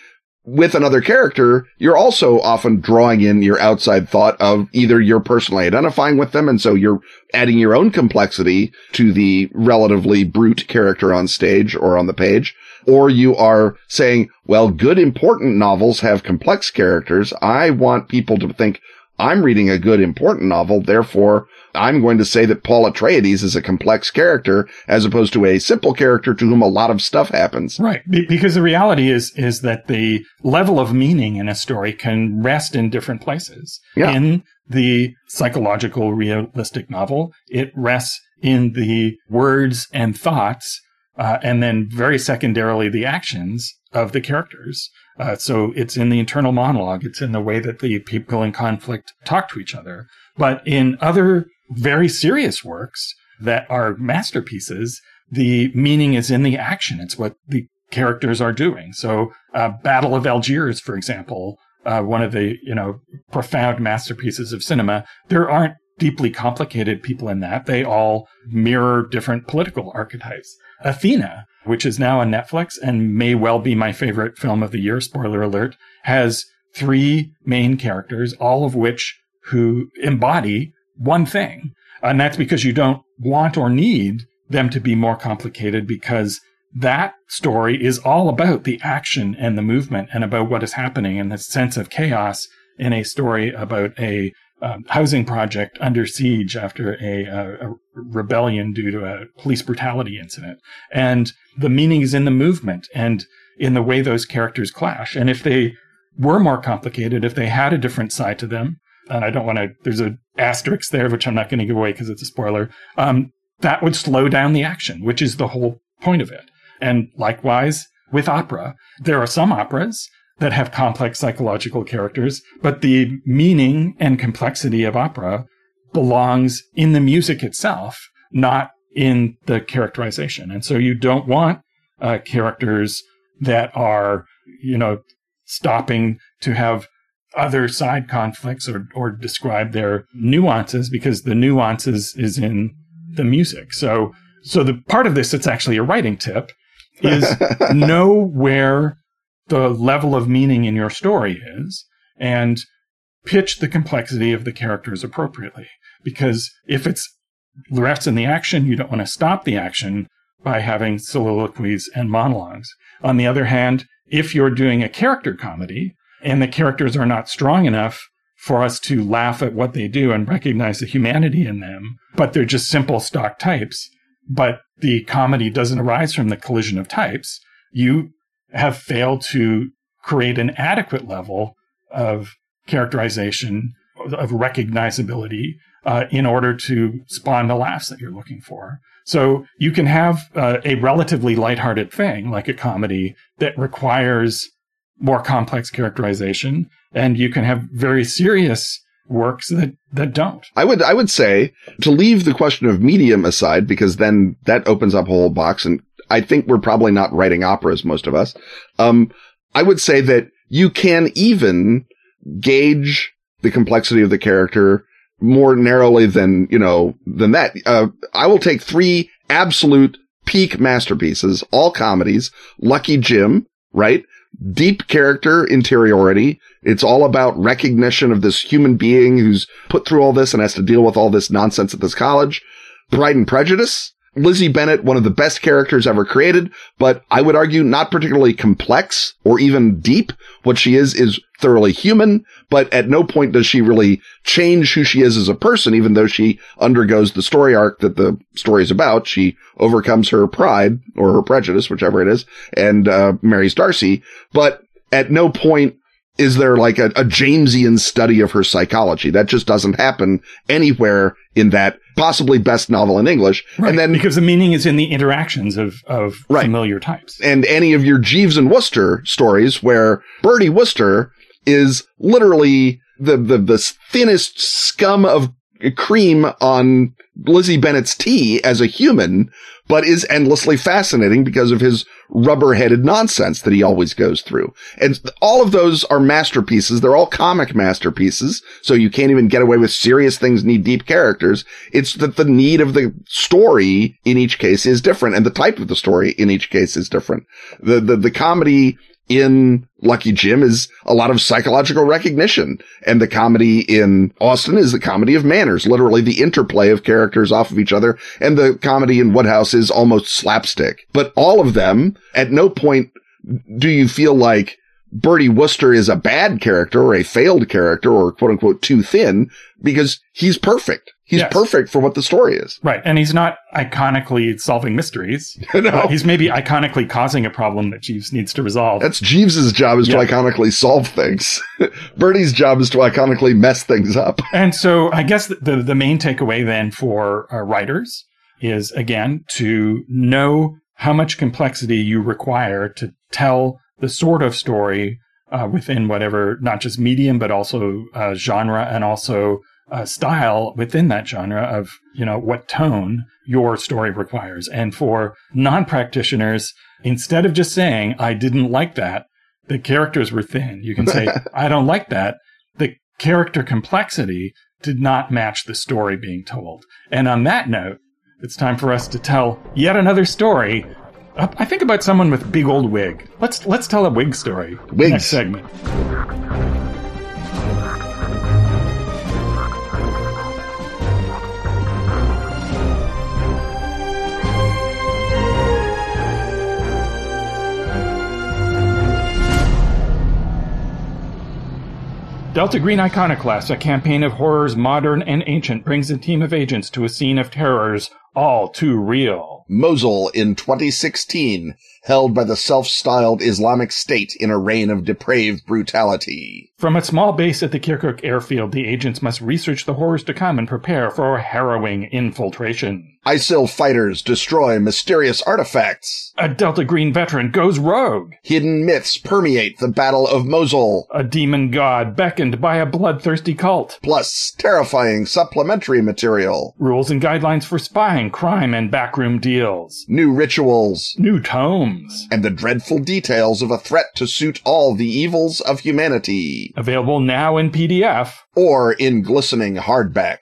Speaker 2: with another character, you're also often drawing in your outside thought of either you're personally identifying with them. And so you're adding your own complexity to the relatively brute character on stage or on the page. Or you are saying, well, good important novels have complex characters. I want people to think I'm reading a good important novel. Therefore, I'm going to say that Paul Atreides is a complex character as opposed to a simple character to whom a lot of stuff happens.
Speaker 1: Right. Be- because the reality is, is that the level of meaning in a story can rest in different places. Yeah. In the psychological realistic novel, it rests in the words and thoughts uh, and then very secondarily the actions of the characters. Uh, so it's in the internal monologue. It's in the way that the people in conflict talk to each other. But in other very serious works that are masterpieces, the meaning is in the action. It's what the characters are doing. So, uh, Battle of Algiers, for example, uh, one of the you know profound masterpieces of cinema. There aren't deeply complicated people in that. They all mirror different political archetypes. Athena, which is now on Netflix and may well be my favorite film of the year, spoiler alert, has three main characters, all of which who embody one thing. And that's because you don't want or need them to be more complicated because that story is all about the action and the movement and about what is happening and the sense of chaos in a story about a um, housing project under siege after a, a, a, rebellion due to a police brutality incident. And the meaning is in the movement and in the way those characters clash. And if they were more complicated, if they had a different side to them, and I don't want to, there's an asterisk there, which I'm not going to give away because it's a spoiler, um, that would slow down the action, which is the whole point of it. And likewise with opera, there are some operas that have complex psychological characters, but the meaning and complexity of opera belongs in the music itself, not in the characterization. And so you don't want uh, characters that are, you know, stopping to have other side conflicts or, or describe their nuances because the nuances is in the music. So, so the part of this, that's actually a writing tip is know where the level of meaning in your story is and pitch the complexity of the characters appropriately. Because if it's rests in the action, you don't want to stop the action by having soliloquies and monologues. On the other hand, if you're doing a character comedy and the characters are not strong enough for us to laugh at what they do and recognize the humanity in them, but they're just simple stock types, but the comedy doesn't arise from the collision of types, you have failed to create an adequate level of characterization, of recognizability, uh, in order to spawn the laughs that you're looking for. So you can have uh, a relatively lighthearted thing like a comedy that requires more complex characterization, and you can have very serious works that that don't.
Speaker 2: I would I would say to leave the question of medium aside because then that opens up a whole box and I think we're probably not writing operas, most of us. Um, I would say that you can even gauge the complexity of the character more narrowly than, you know, than that. Uh, I will take three absolute peak masterpieces, all comedies, Lucky Jim, right? Deep character interiority. It's all about recognition of this human being who's put through all this and has to deal with all this nonsense at this college. Pride and Prejudice, Lizzie Bennet, one of the best characters ever created, but I would argue not particularly complex or even deep. What she is is thoroughly human, but at no point does she really change who she is as a person, even though she undergoes the story arc that the story is about. She overcomes her pride or her prejudice, whichever it is, and uh, marries Darcy. But at no point is there like a, a Jamesian study of her psychology. That just doesn't happen anywhere in that possibly best novel in English.
Speaker 1: Right,
Speaker 2: and then
Speaker 1: because the meaning is in the interactions of, of right. familiar types.
Speaker 2: And any of your Jeeves and Wooster stories where Bertie Wooster is literally the, the, the thinnest scum of cream on Lizzie Bennet's tea as a human, but is endlessly fascinating because of his rubber headed nonsense that he always goes through. And all of those are masterpieces. They're all comic masterpieces. So you can't even get away with serious things need deep characters. It's that the need of the story in each case is different and the type of the story in each case is different. The, the, the comedy in Lucky Jim is a lot of psychological recognition. And the comedy in Austen is the comedy of manners, literally the interplay of characters off of each other. And the comedy in Wodehouse is almost slapstick. But all of them, at no point do you feel like Bertie Wooster is a bad character or a failed character or quote unquote too thin because he's perfect. He's yes. perfect for what the story is.
Speaker 1: Right. And he's not iconically solving mysteries.
Speaker 2: no.
Speaker 1: He's maybe iconically causing a problem that Jeeves needs to resolve.
Speaker 2: That's Jeeves's job is yeah. to iconically solve things. Bertie's job is to iconically mess things up.
Speaker 1: And so I guess the, the main takeaway then for uh, writers is again to know how much complexity you require to tell the sort of story uh, within whatever, not just medium, but also uh, genre and also uh, style within that genre of, you know, what tone your story requires. And for non practitioners, instead of just saying, I didn't like that, the characters were thin. You can say, I don't like that. The character complexity did not match the story being told. And on that note, it's time for us to tell yet another story. Uh, I think about someone with a big old wig. Let's let's tell a wig story.
Speaker 2: Wigs.
Speaker 1: Next segment. Delta Green Iconoclast, a campaign of horrors modern and ancient, brings a team of agents to a scene of terrors all too real.
Speaker 2: Mosul in 2016, held by the self-styled Islamic State in a reign of depraved brutality.
Speaker 1: From a small base at the Kirkuk airfield, the agents must research the horrors to come and prepare for a harrowing infiltration.
Speaker 2: ISIL fighters destroy mysterious artifacts.
Speaker 1: A Delta Green veteran goes rogue.
Speaker 2: Hidden myths permeate the Battle of Mosul.
Speaker 1: A demon god beckoned by a bloodthirsty cult.
Speaker 2: Plus, terrifying supplementary material.
Speaker 1: Rules and guidelines for spying, crime, and backroom deals.
Speaker 2: New rituals.
Speaker 1: New tomes.
Speaker 2: And the dreadful details of a threat to suit all the evils of humanity.
Speaker 1: Available now in PDF.
Speaker 2: Or in glistening hardback.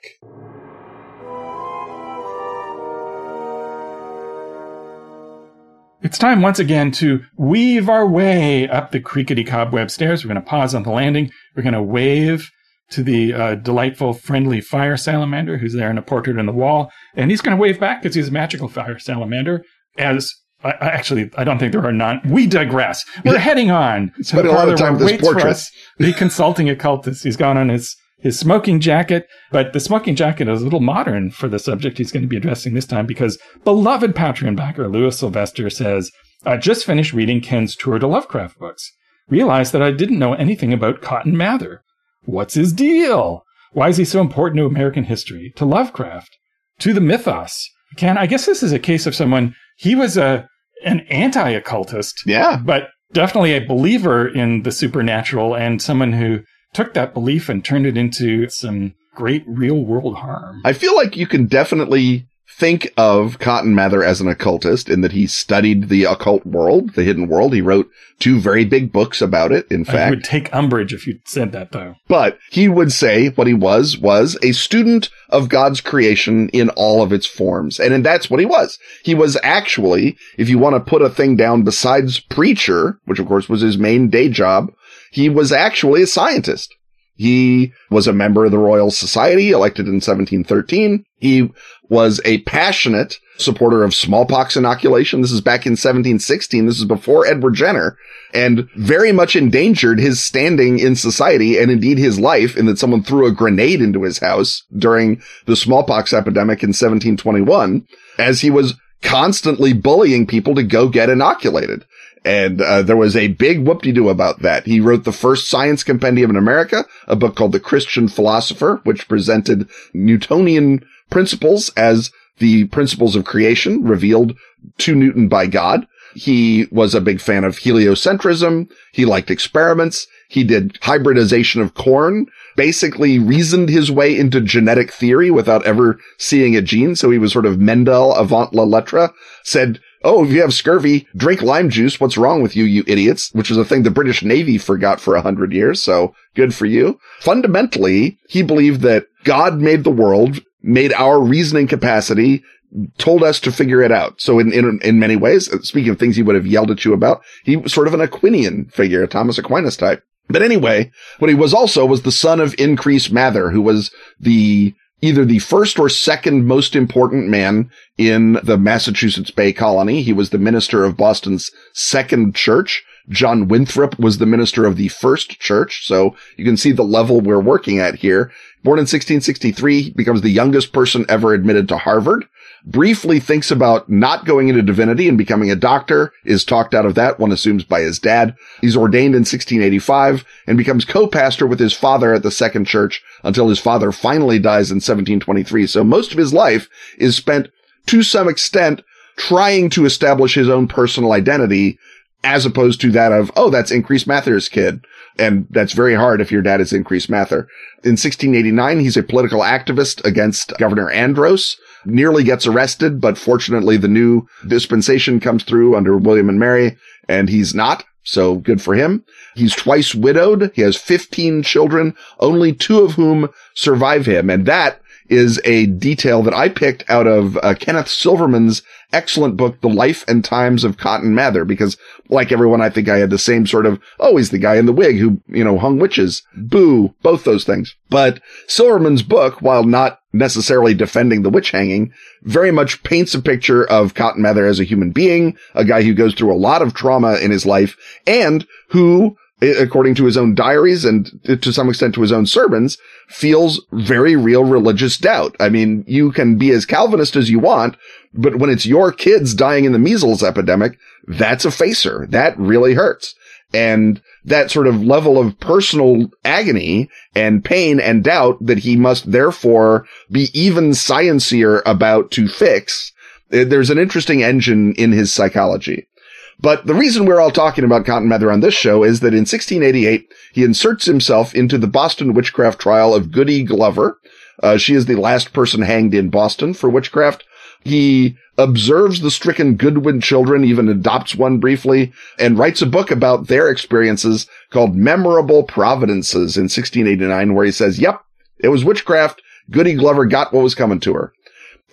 Speaker 1: It's time once again to weave our way up the creakety cobweb stairs. We're going to pause on the landing. We're going to wave to the uh, delightful, friendly fire salamander who's there in a portrait on the wall. And he's going to wave back because he's a magical fire salamander. As I, I actually, I don't think there are none. We digress. We're heading on.
Speaker 2: Spent a lot of time with this
Speaker 1: waits for
Speaker 2: portrait.
Speaker 1: us, the consulting occultist. He's gone on his his smoking jacket, but the smoking jacket is a little modern for the subject he's going to be addressing this time because beloved Patreon backer Louis Sylvester says, I just finished reading Ken's Tour de Lovecraft books. Realized that I didn't know anything about Cotton Mather. What's his deal? Why is he so important to American history, to Lovecraft, to the mythos? Ken, I guess this is a case of someone, he was a, an anti-occultist,
Speaker 2: Yeah.
Speaker 1: but definitely a believer in the supernatural and someone who took that belief and turned it into some great real world harm.
Speaker 2: I feel like you can definitely think of Cotton Mather as an occultist in that he studied the occult world, the hidden world. He wrote two very big books about it, in uh,
Speaker 1: I
Speaker 2: fact.
Speaker 1: would take umbrage if you said that though.
Speaker 2: But he would say what he was, was a student of God's creation in all of its forms. And that's what he was. He was actually, if you want to put a thing down besides preacher, which of course was his main day job, he was actually a scientist. He was a member of the Royal Society, elected in 1713. He was a passionate supporter of smallpox inoculation. This is back in 1716. This is before Edward Jenner and very much endangered his standing in society and indeed his life in that someone threw a grenade into his house during the smallpox epidemic in 1721 as he was constantly bullying people to go get inoculated. And uh, there was a big whoop-de-doo about that. He wrote the first science compendium in America, a book called The Christian Philosopher, which presented Newtonian principles as the principles of creation revealed to Newton by God. He was a big fan of heliocentrism. He liked experiments. He did hybridization of corn, basically reasoned his way into genetic theory without ever seeing a gene. So he was sort of Mendel avant la lettre, said, Oh, if you have scurvy, drink lime juice. What's wrong with you, you idiots? Which is a thing the British Navy forgot for a hundred years. So good for you. Fundamentally, he believed that God made the world, made our reasoning capacity, told us to figure it out. So in, in, in many ways, uh, speaking of things he would have yelled at you about, he was sort of an Aquinian figure, a Thomas Aquinas type. But anyway, what he was also was the son of Increase Mather, who was the either the first or second most important man in the Massachusetts Bay Colony. He was the minister of Boston's second church. John Winthrop was the minister of the first church. So you can see the level we're working at here. Born in 1663, he becomes the youngest person ever admitted to Harvard. Briefly thinks about not going into divinity and becoming a doctor, is talked out of that, one assumes by his dad. He's ordained in 1685 and becomes co-pastor with his father at the second church until his father finally dies in 1723. So most of his life is spent to some extent trying to establish his own personal identity as opposed to that of, oh, that's Increase Mather's kid. And that's very hard if your dad is Increase Mather. In 1689, he's a political activist against Governor Andros, nearly gets arrested, but fortunately the new dispensation comes through under William and Mary, and he's not. So good for him. He's twice widowed. He has 15 children, only two of whom survive him. And that is a detail that I picked out of uh, Kenneth Silverman's excellent book, The Life and Times of Cotton Mather, because like everyone, I think I had the same sort of, oh, he's the guy in the wig who, you know, hung witches. Boo. Both those things. But Silverman's book, while not necessarily defending the witch hanging, very much paints a picture of Cotton Mather as a human being, a guy who goes through a lot of trauma in his life and who according to his own diaries and to some extent to his own sermons, feels very real religious doubt. I mean, you can be as Calvinist as you want, but when it's your kids dying in the measles epidemic, that's a facer. That really hurts. And that sort of level of personal agony and pain and doubt that he must therefore be even sciencier about to fix. Eh, there's an interesting engine in his psychology. But the reason we're all talking about Cotton Mather on this show is that in 1688, he inserts himself into the Boston witchcraft trial of Goody Glover. Uh, she is the last person hanged in Boston for witchcraft. He observes the stricken Goodwin children, even adopts one briefly, and writes a book about their experiences called Memorable Providences in 1689, where he says, yep, it was witchcraft. Goody Glover got what was coming to her.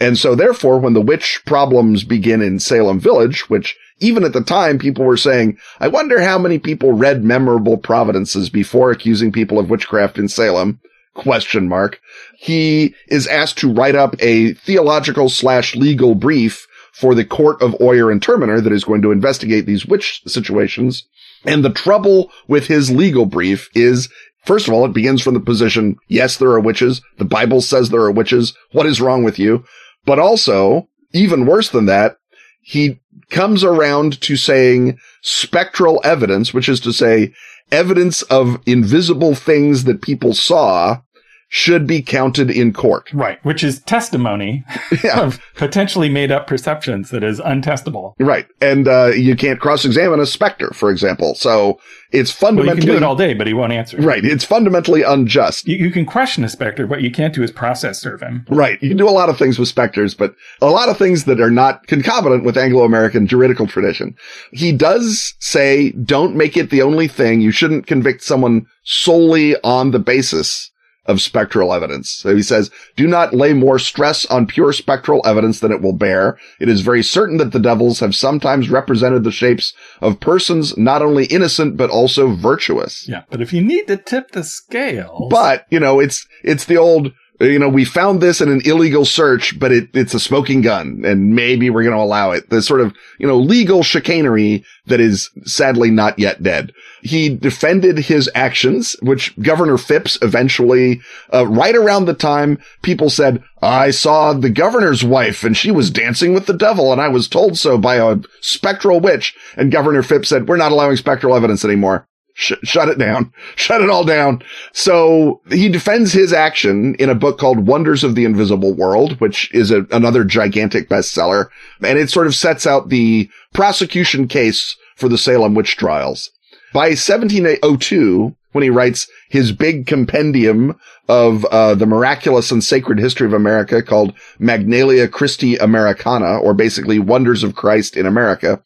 Speaker 2: And so therefore, when the witch problems begin in Salem Village, which even at the time, people were saying, I wonder how many people read memorable providences before accusing people of witchcraft in Salem. Question mark. He is asked to write up a theological slash legal brief for the court of Oyer and Terminer that is going to investigate these witch situations. And the trouble with his legal brief is First of all, it begins from the position, yes, there are witches. The Bible says there are witches. What is wrong with you? But also, even worse than that, he comes around to saying spectral evidence, which is to say evidence of invisible things that people saw should be counted in court.
Speaker 1: Right, which is testimony yeah. of potentially made up perceptions that is untestable.
Speaker 2: Right. And uh, you can't cross examine a specter, for example. So it's fundamentally. Well, you
Speaker 1: can do it all day, but he won't answer.
Speaker 2: Right. It's fundamentally unjust.
Speaker 1: You, you can question a specter. What you can't do is process serve him.
Speaker 2: Right. You can do a lot of things with specters, but a lot of things that are not concomitant with Anglo American juridical tradition. He does say, don't make it the only thing. You shouldn't convict someone solely on the basis of spectral evidence. So he says, do not lay more stress on pure spectral evidence than it will bear. It is very certain that the devils have sometimes represented the shapes of persons not only innocent, but also virtuous.
Speaker 1: Yeah. But if you need to tip the scale.
Speaker 2: But, you know, it's, it's the old, you know, we found this in an illegal search, but it, it's a smoking gun and maybe we're going to allow it. The sort of, you know, legal chicanery that is sadly not yet dead. He defended his actions, which Governor Phips eventually, uh, right around the time people said, I saw the governor's wife and she was dancing with the devil and I was told so by a spectral witch. And Governor Phips said, we're not allowing spectral evidence anymore. Sh- shut it down. Shut it all down. So he defends his action in a book called Wonders of the Invisible World, which is a, another gigantic bestseller. And it sort of sets out the prosecution case for the Salem witch trials. By 1702, when he writes his big compendium of uh, the miraculous and sacred history of America called Magnalia Christi Americana, or basically Wonders of Christ in America,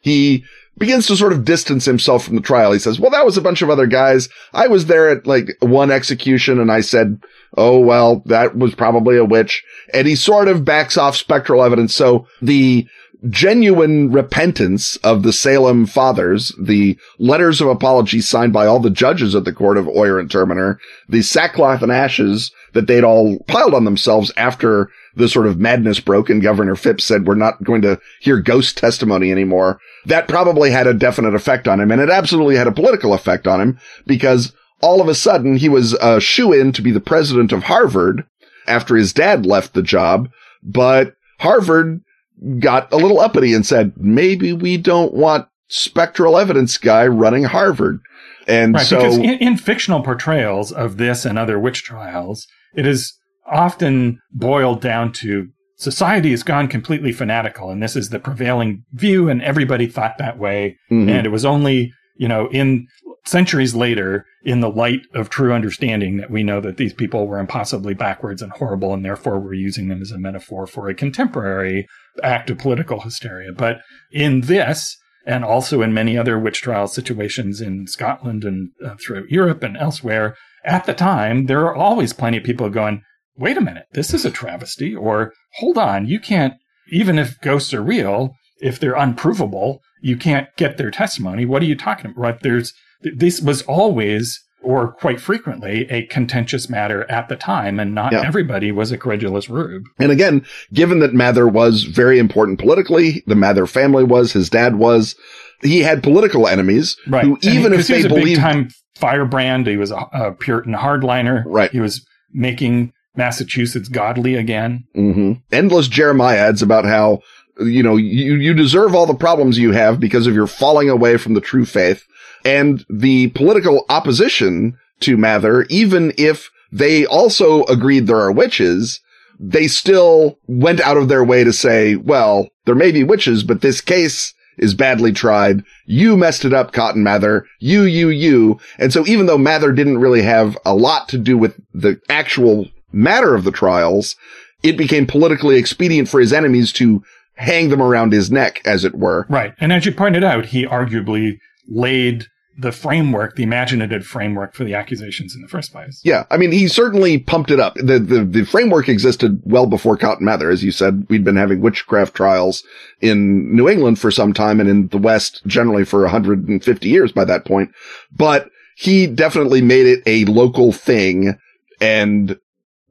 Speaker 2: he begins to sort of distance himself from the trial. He says, well, that was a bunch of other guys. I was there at like one execution and I said, oh, well, that was probably a witch. And he sort of backs off spectral evidence. So the genuine repentance of the Salem fathers, the letters of apology signed by all the judges at the court of Oyer and Terminer, the sackcloth and ashes that they'd all piled on themselves after the sort of madness broke and Governor Phips said, we're not going to hear ghost testimony anymore. That probably had a definite effect on him and it absolutely had a political effect on him because all of a sudden he was a shoe in to be the president of Harvard after his dad left the job. But Harvard got a little uppity and said, maybe we don't want spectral evidence guy running Harvard. And right, so because
Speaker 1: in, in fictional portrayals of this and other witch trials, it is often boiled down to society has gone completely fanatical and this is the prevailing view and everybody thought that way.
Speaker 2: Mhm.
Speaker 1: And it was only, you know, in centuries later, in the light of true understanding that we know that these people were impossibly backwards and horrible and therefore we're using them as a metaphor for a contemporary act of political hysteria. But in this, and also in many other witch trial situations in Scotland and uh, throughout Europe and elsewhere, at the time, there are always plenty of people going, wait a minute, this is a travesty, or hold on, you can't, even if ghosts are real, if they're unprovable, you can't get their testimony. What are you talking about? Right? There's, this was always, or quite frequently, a contentious matter at the time, and not
Speaker 2: Yeah.
Speaker 1: everybody was a credulous rube.
Speaker 2: And again, given that Mather was very important politically, the Mather family was, his dad was, he had political enemies
Speaker 1: Right.
Speaker 2: who,
Speaker 1: And he-
Speaker 2: even if they
Speaker 1: was a big
Speaker 2: believed,
Speaker 1: time firebrand, he was a, a Puritan hardliner.
Speaker 2: Right.
Speaker 1: He was making Massachusetts godly again.
Speaker 2: hmm endless Jeremiads about how, you know, you, you deserve all the problems you have because of your falling away from the true faith. And the political opposition to Mather, even if they also agreed there are witches, they still went out of their way to say, well, there may be witches, but this case is badly tried. You messed it up, Cotton Mather. You, you, you. And so even though Mather didn't really have a lot to do with the actual matter of the trials, it became politically expedient for his enemies to hang them around his neck, as it were.
Speaker 1: Right. And as you pointed out, he arguably laid the framework, the imaginative framework for the accusations in the first place.
Speaker 2: Yeah, I mean, he certainly pumped it up. The, the, the framework existed well before Cotton Mather. As you said, we'd been having witchcraft trials in New England for some time and in the West generally for 150 years by that point. But he definitely made it a local thing and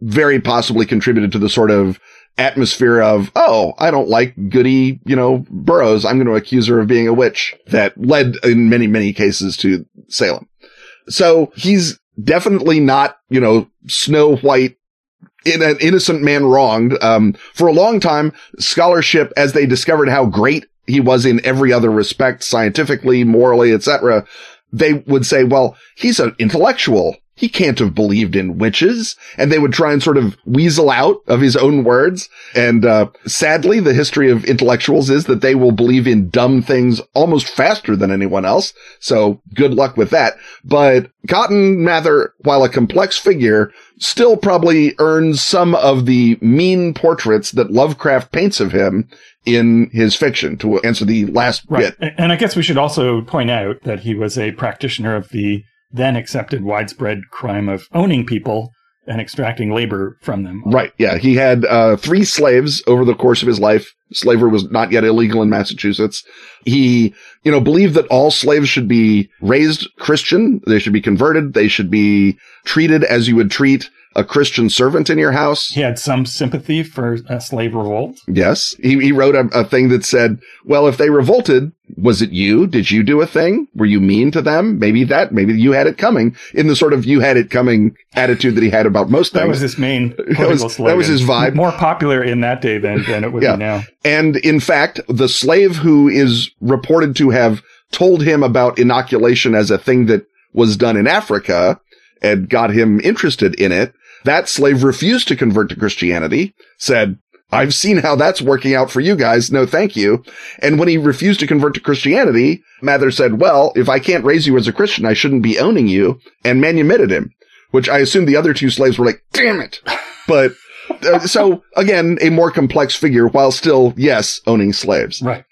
Speaker 2: very possibly contributed to the sort of atmosphere of, oh, I don't like goody, you know, Burroughs. I'm going to accuse her of being a witch that led in many, many cases to Salem. So he's definitely not, you know, Snow White in an innocent man wronged. Um, for a long time, scholarship, as they discovered how great he was in every other respect, scientifically, morally, etc., they would say, well, he's an intellectual. He can't have believed in witches. And they would try and sort of weasel out of his own words. And, uh, sadly, the history of intellectuals is that they will believe in dumb things almost faster than anyone else. So good luck with that. But Cotton Mather, while a complex figure, still probably earns some of the mean portraits that Lovecraft paints of him in his fiction to answer the last
Speaker 1: Right.
Speaker 2: bit.
Speaker 1: And I guess we should also point out that he was a practitioner of the then accepted widespread crime of owning people and extracting labor from them.
Speaker 2: Right. Yeah. He had, uh, three slaves over the course of his life. Slavery was not yet illegal in Massachusetts. He, you know, believed that all slaves should be raised Christian. They should be converted. They should be treated as you would treat a Christian servant in your house.
Speaker 1: He had some sympathy for a slave revolt.
Speaker 2: Yes. He, he wrote a, a thing that said, well, if they revolted, was it you? Did you do a thing? Were you mean to them? Maybe that, maybe you had it coming in the sort of you had it coming attitude that he had about most things.
Speaker 1: That was his main political
Speaker 2: was- that was his vibe.
Speaker 1: More popular in that day than, than it would
Speaker 2: Yeah.
Speaker 1: be now.
Speaker 2: And in fact, the slave who is reported to have told him about inoculation as a thing that was done in Africa and got him interested in it, that slave refused to convert to Christianity, said, I've seen how that's working out for you guys. No, thank you. And when he refused to convert to Christianity, Mather said, well, if I can't raise you as a Christian, I shouldn't be owning you and manumitted him, which I assume the other two slaves were like, damn it. But uh, so again, a more complex figure while still, yes, owning slaves.
Speaker 1: Right.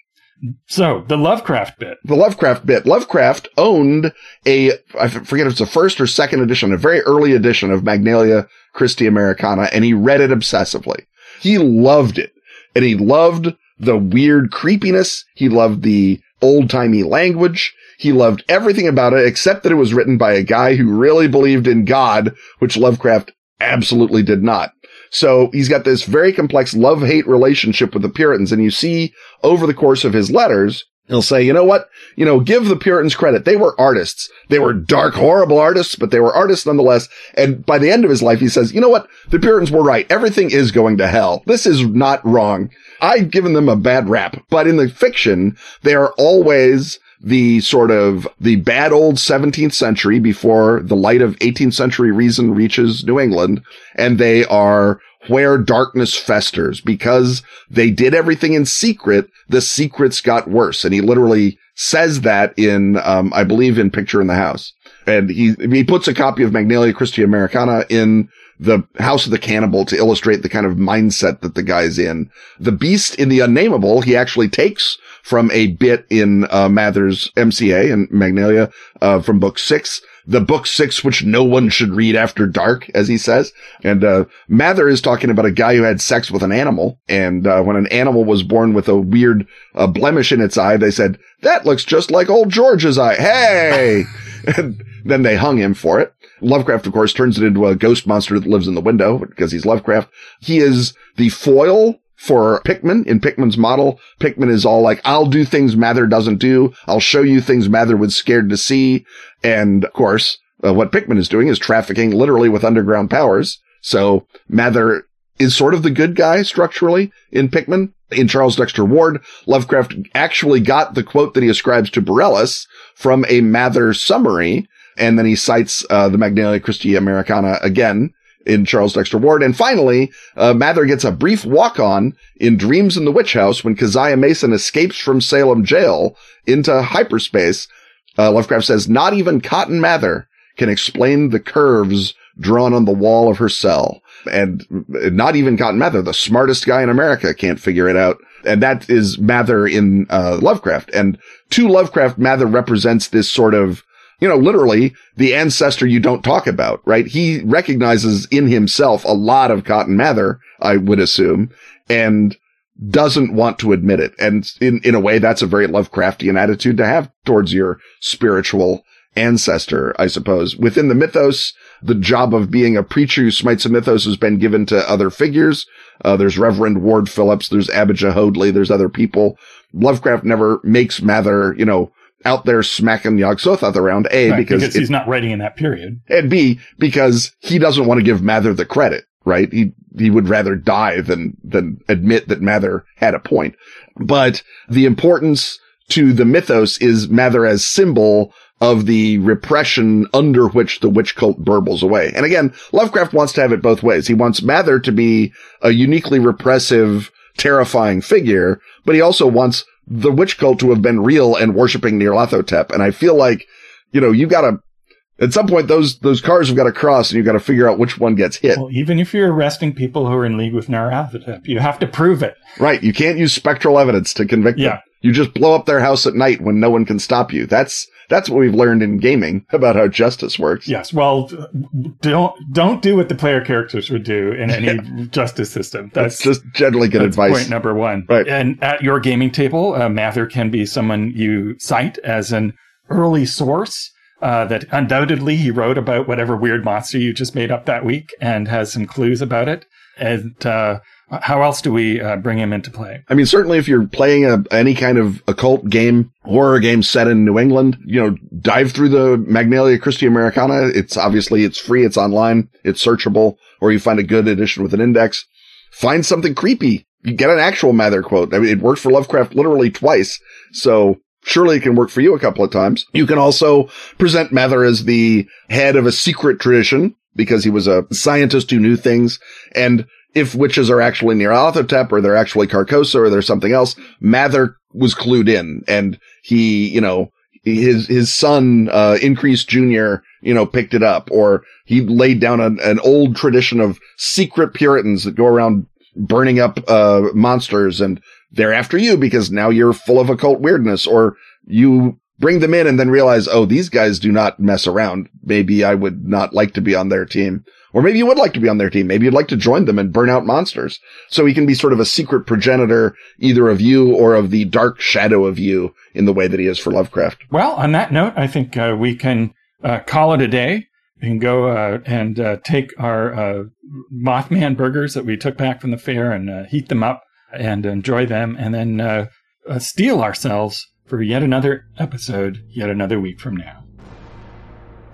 Speaker 1: So the Lovecraft bit.
Speaker 2: The Lovecraft bit. Lovecraft owned a, I forget if it's a first or second edition, a very early edition of Magnalia Christi Americana, and he read it obsessively. He loved it. And he loved the weird creepiness. He loved the old timey language. He loved everything about it except that it was written by a guy who really believed in God, which Lovecraft absolutely did not. So he's got this very complex love-hate relationship with the Puritans. And you see over the course of his letters, he'll say, you know what? You know, give the Puritans credit. They were artists. They were dark, horrible artists, but they were artists nonetheless. And by the end of his life, he says, you know what? The Puritans were right. Everything is going to hell. This is not wrong. I've given them a bad rap, but in the fiction, they are always the sort of the bad old 17th century before the light of 18th century reason reaches New England. And they are where darkness festers because they did everything in secret. The secrets got worse. And he literally says that in, um, I believe in Picture in the House. And he, he puts a copy of Magnalia Christi Americana in the House of the Cannibal to illustrate the kind of mindset that the guy's in. The beast in the unnameable, he actually takes from a bit in, uh, Mather's MCA and Magnalia, uh, from book six the book six, which no one should read after dark, as he says. And, uh, Mather is talking about a guy who had sex with an animal. And, uh, when an animal was born with a weird, uh, blemish in its eye, they said, that looks just like old George's eye. Hey! and then they hung him for it. Lovecraft, of course, turns it into a ghost monster that lives in the window because he's Lovecraft. He is the foil for Pickman in Pickman's model. Pickman is all like, I'll do things Mather doesn't do. I'll show you things Mather was scared to see. And of course, uh, what Pickman is doing is trafficking literally with underground powers. So Mather is sort of the good guy structurally in Pickman. In Charles Dexter Ward, Lovecraft actually got the quote that he ascribes to Borellus from a Mather summary. And then he cites uh, the Magnalia Christi Americana again in Charles Dexter Ward. And finally, uh, Mather gets a brief walk on in Dreams in the Witch House when Keziah Mason escapes from Salem jail into hyperspace. Uh, Lovecraft says, not even Cotton Mather can explain the curves drawn on the wall of her cell. And not even Cotton Mather, the smartest guy in America can't figure it out. And that is Mather in, uh, Lovecraft. And to Lovecraft, Mather represents this sort of you know, literally the ancestor you don't talk about, right? He recognizes in himself a lot of Cotton Mather, I would assume, and doesn't want to admit it. And in, in a way, that's a very Lovecraftian attitude to have towards your spiritual ancestor, I suppose. Within the mythos, the job of being a preacher who smites a mythos has been given to other figures. Uh, there's Reverend Ward Phillips. There's Abijah Hoadley. There's other people. Lovecraft never makes Mather, you know, out there smacking Yog-Sothoth around. A,
Speaker 1: right,
Speaker 2: because,
Speaker 1: because
Speaker 2: it,
Speaker 1: he's not writing in that period.
Speaker 2: And B, because he doesn't want to give Mather the credit, right? He, he would rather die than, than admit that Mather had a point. But the importance to the mythos is Mather as symbol of the repression under which the witch cult burbles away. And again, Lovecraft wants to have it both ways. He wants Mather to be a uniquely repressive, terrifying figure, but he also wants the witch cult to have been real and worshiping Nyarlathotep. And I feel like, you know, you gotta, at some point, those, those cars have got to cross and you've got to figure out which one gets hit.
Speaker 1: Well, even if you're arresting people who are in league with Nyarlathotep, you have to prove it.
Speaker 2: Right. You can't use spectral evidence to convict
Speaker 1: Yeah.
Speaker 2: them. You just blow up their house at night when no one can stop you. That's, that's what we've learned in gaming about how justice works.
Speaker 1: Yes. Well, don't don't do what the player characters would do in any justice system.
Speaker 2: That's just generally good
Speaker 1: That's
Speaker 2: advice.
Speaker 1: point number one.
Speaker 2: Right.
Speaker 1: And at your gaming table, uh, Mather can be someone you cite as an early source uh, that undoubtedly he wrote about whatever weird monster you just made up that week and has some clues about it. And uh, how else do we uh, bring him into play?
Speaker 2: I mean, certainly if you're playing a, any kind of occult game, horror game set in New England, you know, dive through the Magnalia Christi Americana. It's obviously, it's free. It's online. It's searchable or you find a good edition with an index. Find something creepy. You get an actual Mather quote. I mean, it worked for Lovecraft literally twice. So surely it can work for you a couple of times. You can also present Mather as the head of a secret tradition because he was a scientist who knew things. And if witches are actually near Nyarlathotep or they're actually Carcosa or they're something else, Mather was clued in and he, you know, his, his son, uh, Increase Jr., you know, picked it up or he laid down an, an old tradition of secret Puritans that go around burning up, uh, monsters and they're after you because now you're full of occult weirdness or you bring them in and then realize, oh, these guys do not mess around. Maybe I would not like to be on their team. Or maybe you would like to be on their team. Maybe you'd like to join them and burn out monsters. So he can be sort of a secret progenitor, either of you or of the dark shadow of you in the way that he is for Lovecraft.
Speaker 1: Well, on that note, I think uh, we can uh, call it a day. Can go uh, and uh, take our uh, Mothman burgers that we took back from the fair and uh, heat them up and enjoy them, and then steel ourselves for yet another episode, yet another week from now.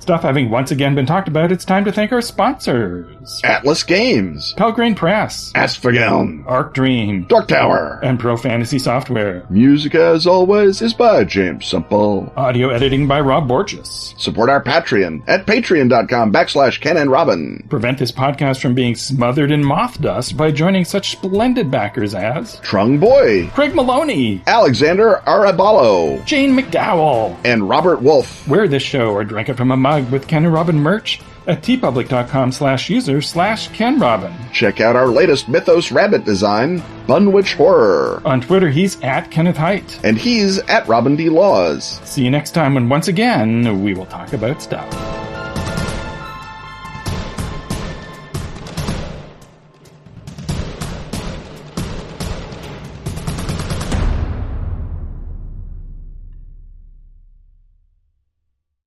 Speaker 1: Stuff having once again been talked about, it's time to thank our sponsors.
Speaker 2: Atlas Games,
Speaker 1: Pelgrane Press,
Speaker 2: Askfageln,
Speaker 1: Arc Dream,
Speaker 2: Dark Tower,
Speaker 1: and Pro Fantasy Software.
Speaker 2: Music, as always, is by James Semple.
Speaker 1: Audio editing by Rob Borges.
Speaker 2: Support our Patreon at patreon.com backslash Ken and Robin.
Speaker 1: Prevent this podcast from being smothered in moth dust by joining such splendid backers as
Speaker 2: Trung Boy,
Speaker 1: Craig Maloney,
Speaker 2: Alexander Arabalo,
Speaker 1: Jane McDowell,
Speaker 2: and Robert Wolf.
Speaker 1: Wear this show or drink it from a mug with Ken and Robin merch at teepublic.com slash user slash Ken Robin.
Speaker 2: Check out our latest Mythos Rabbit design, Bunwich Horror.
Speaker 1: On Twitter, he's at Kenneth Hite.
Speaker 2: And he's at Robin D. Laws.
Speaker 1: See you next time when once again we will talk about stuff.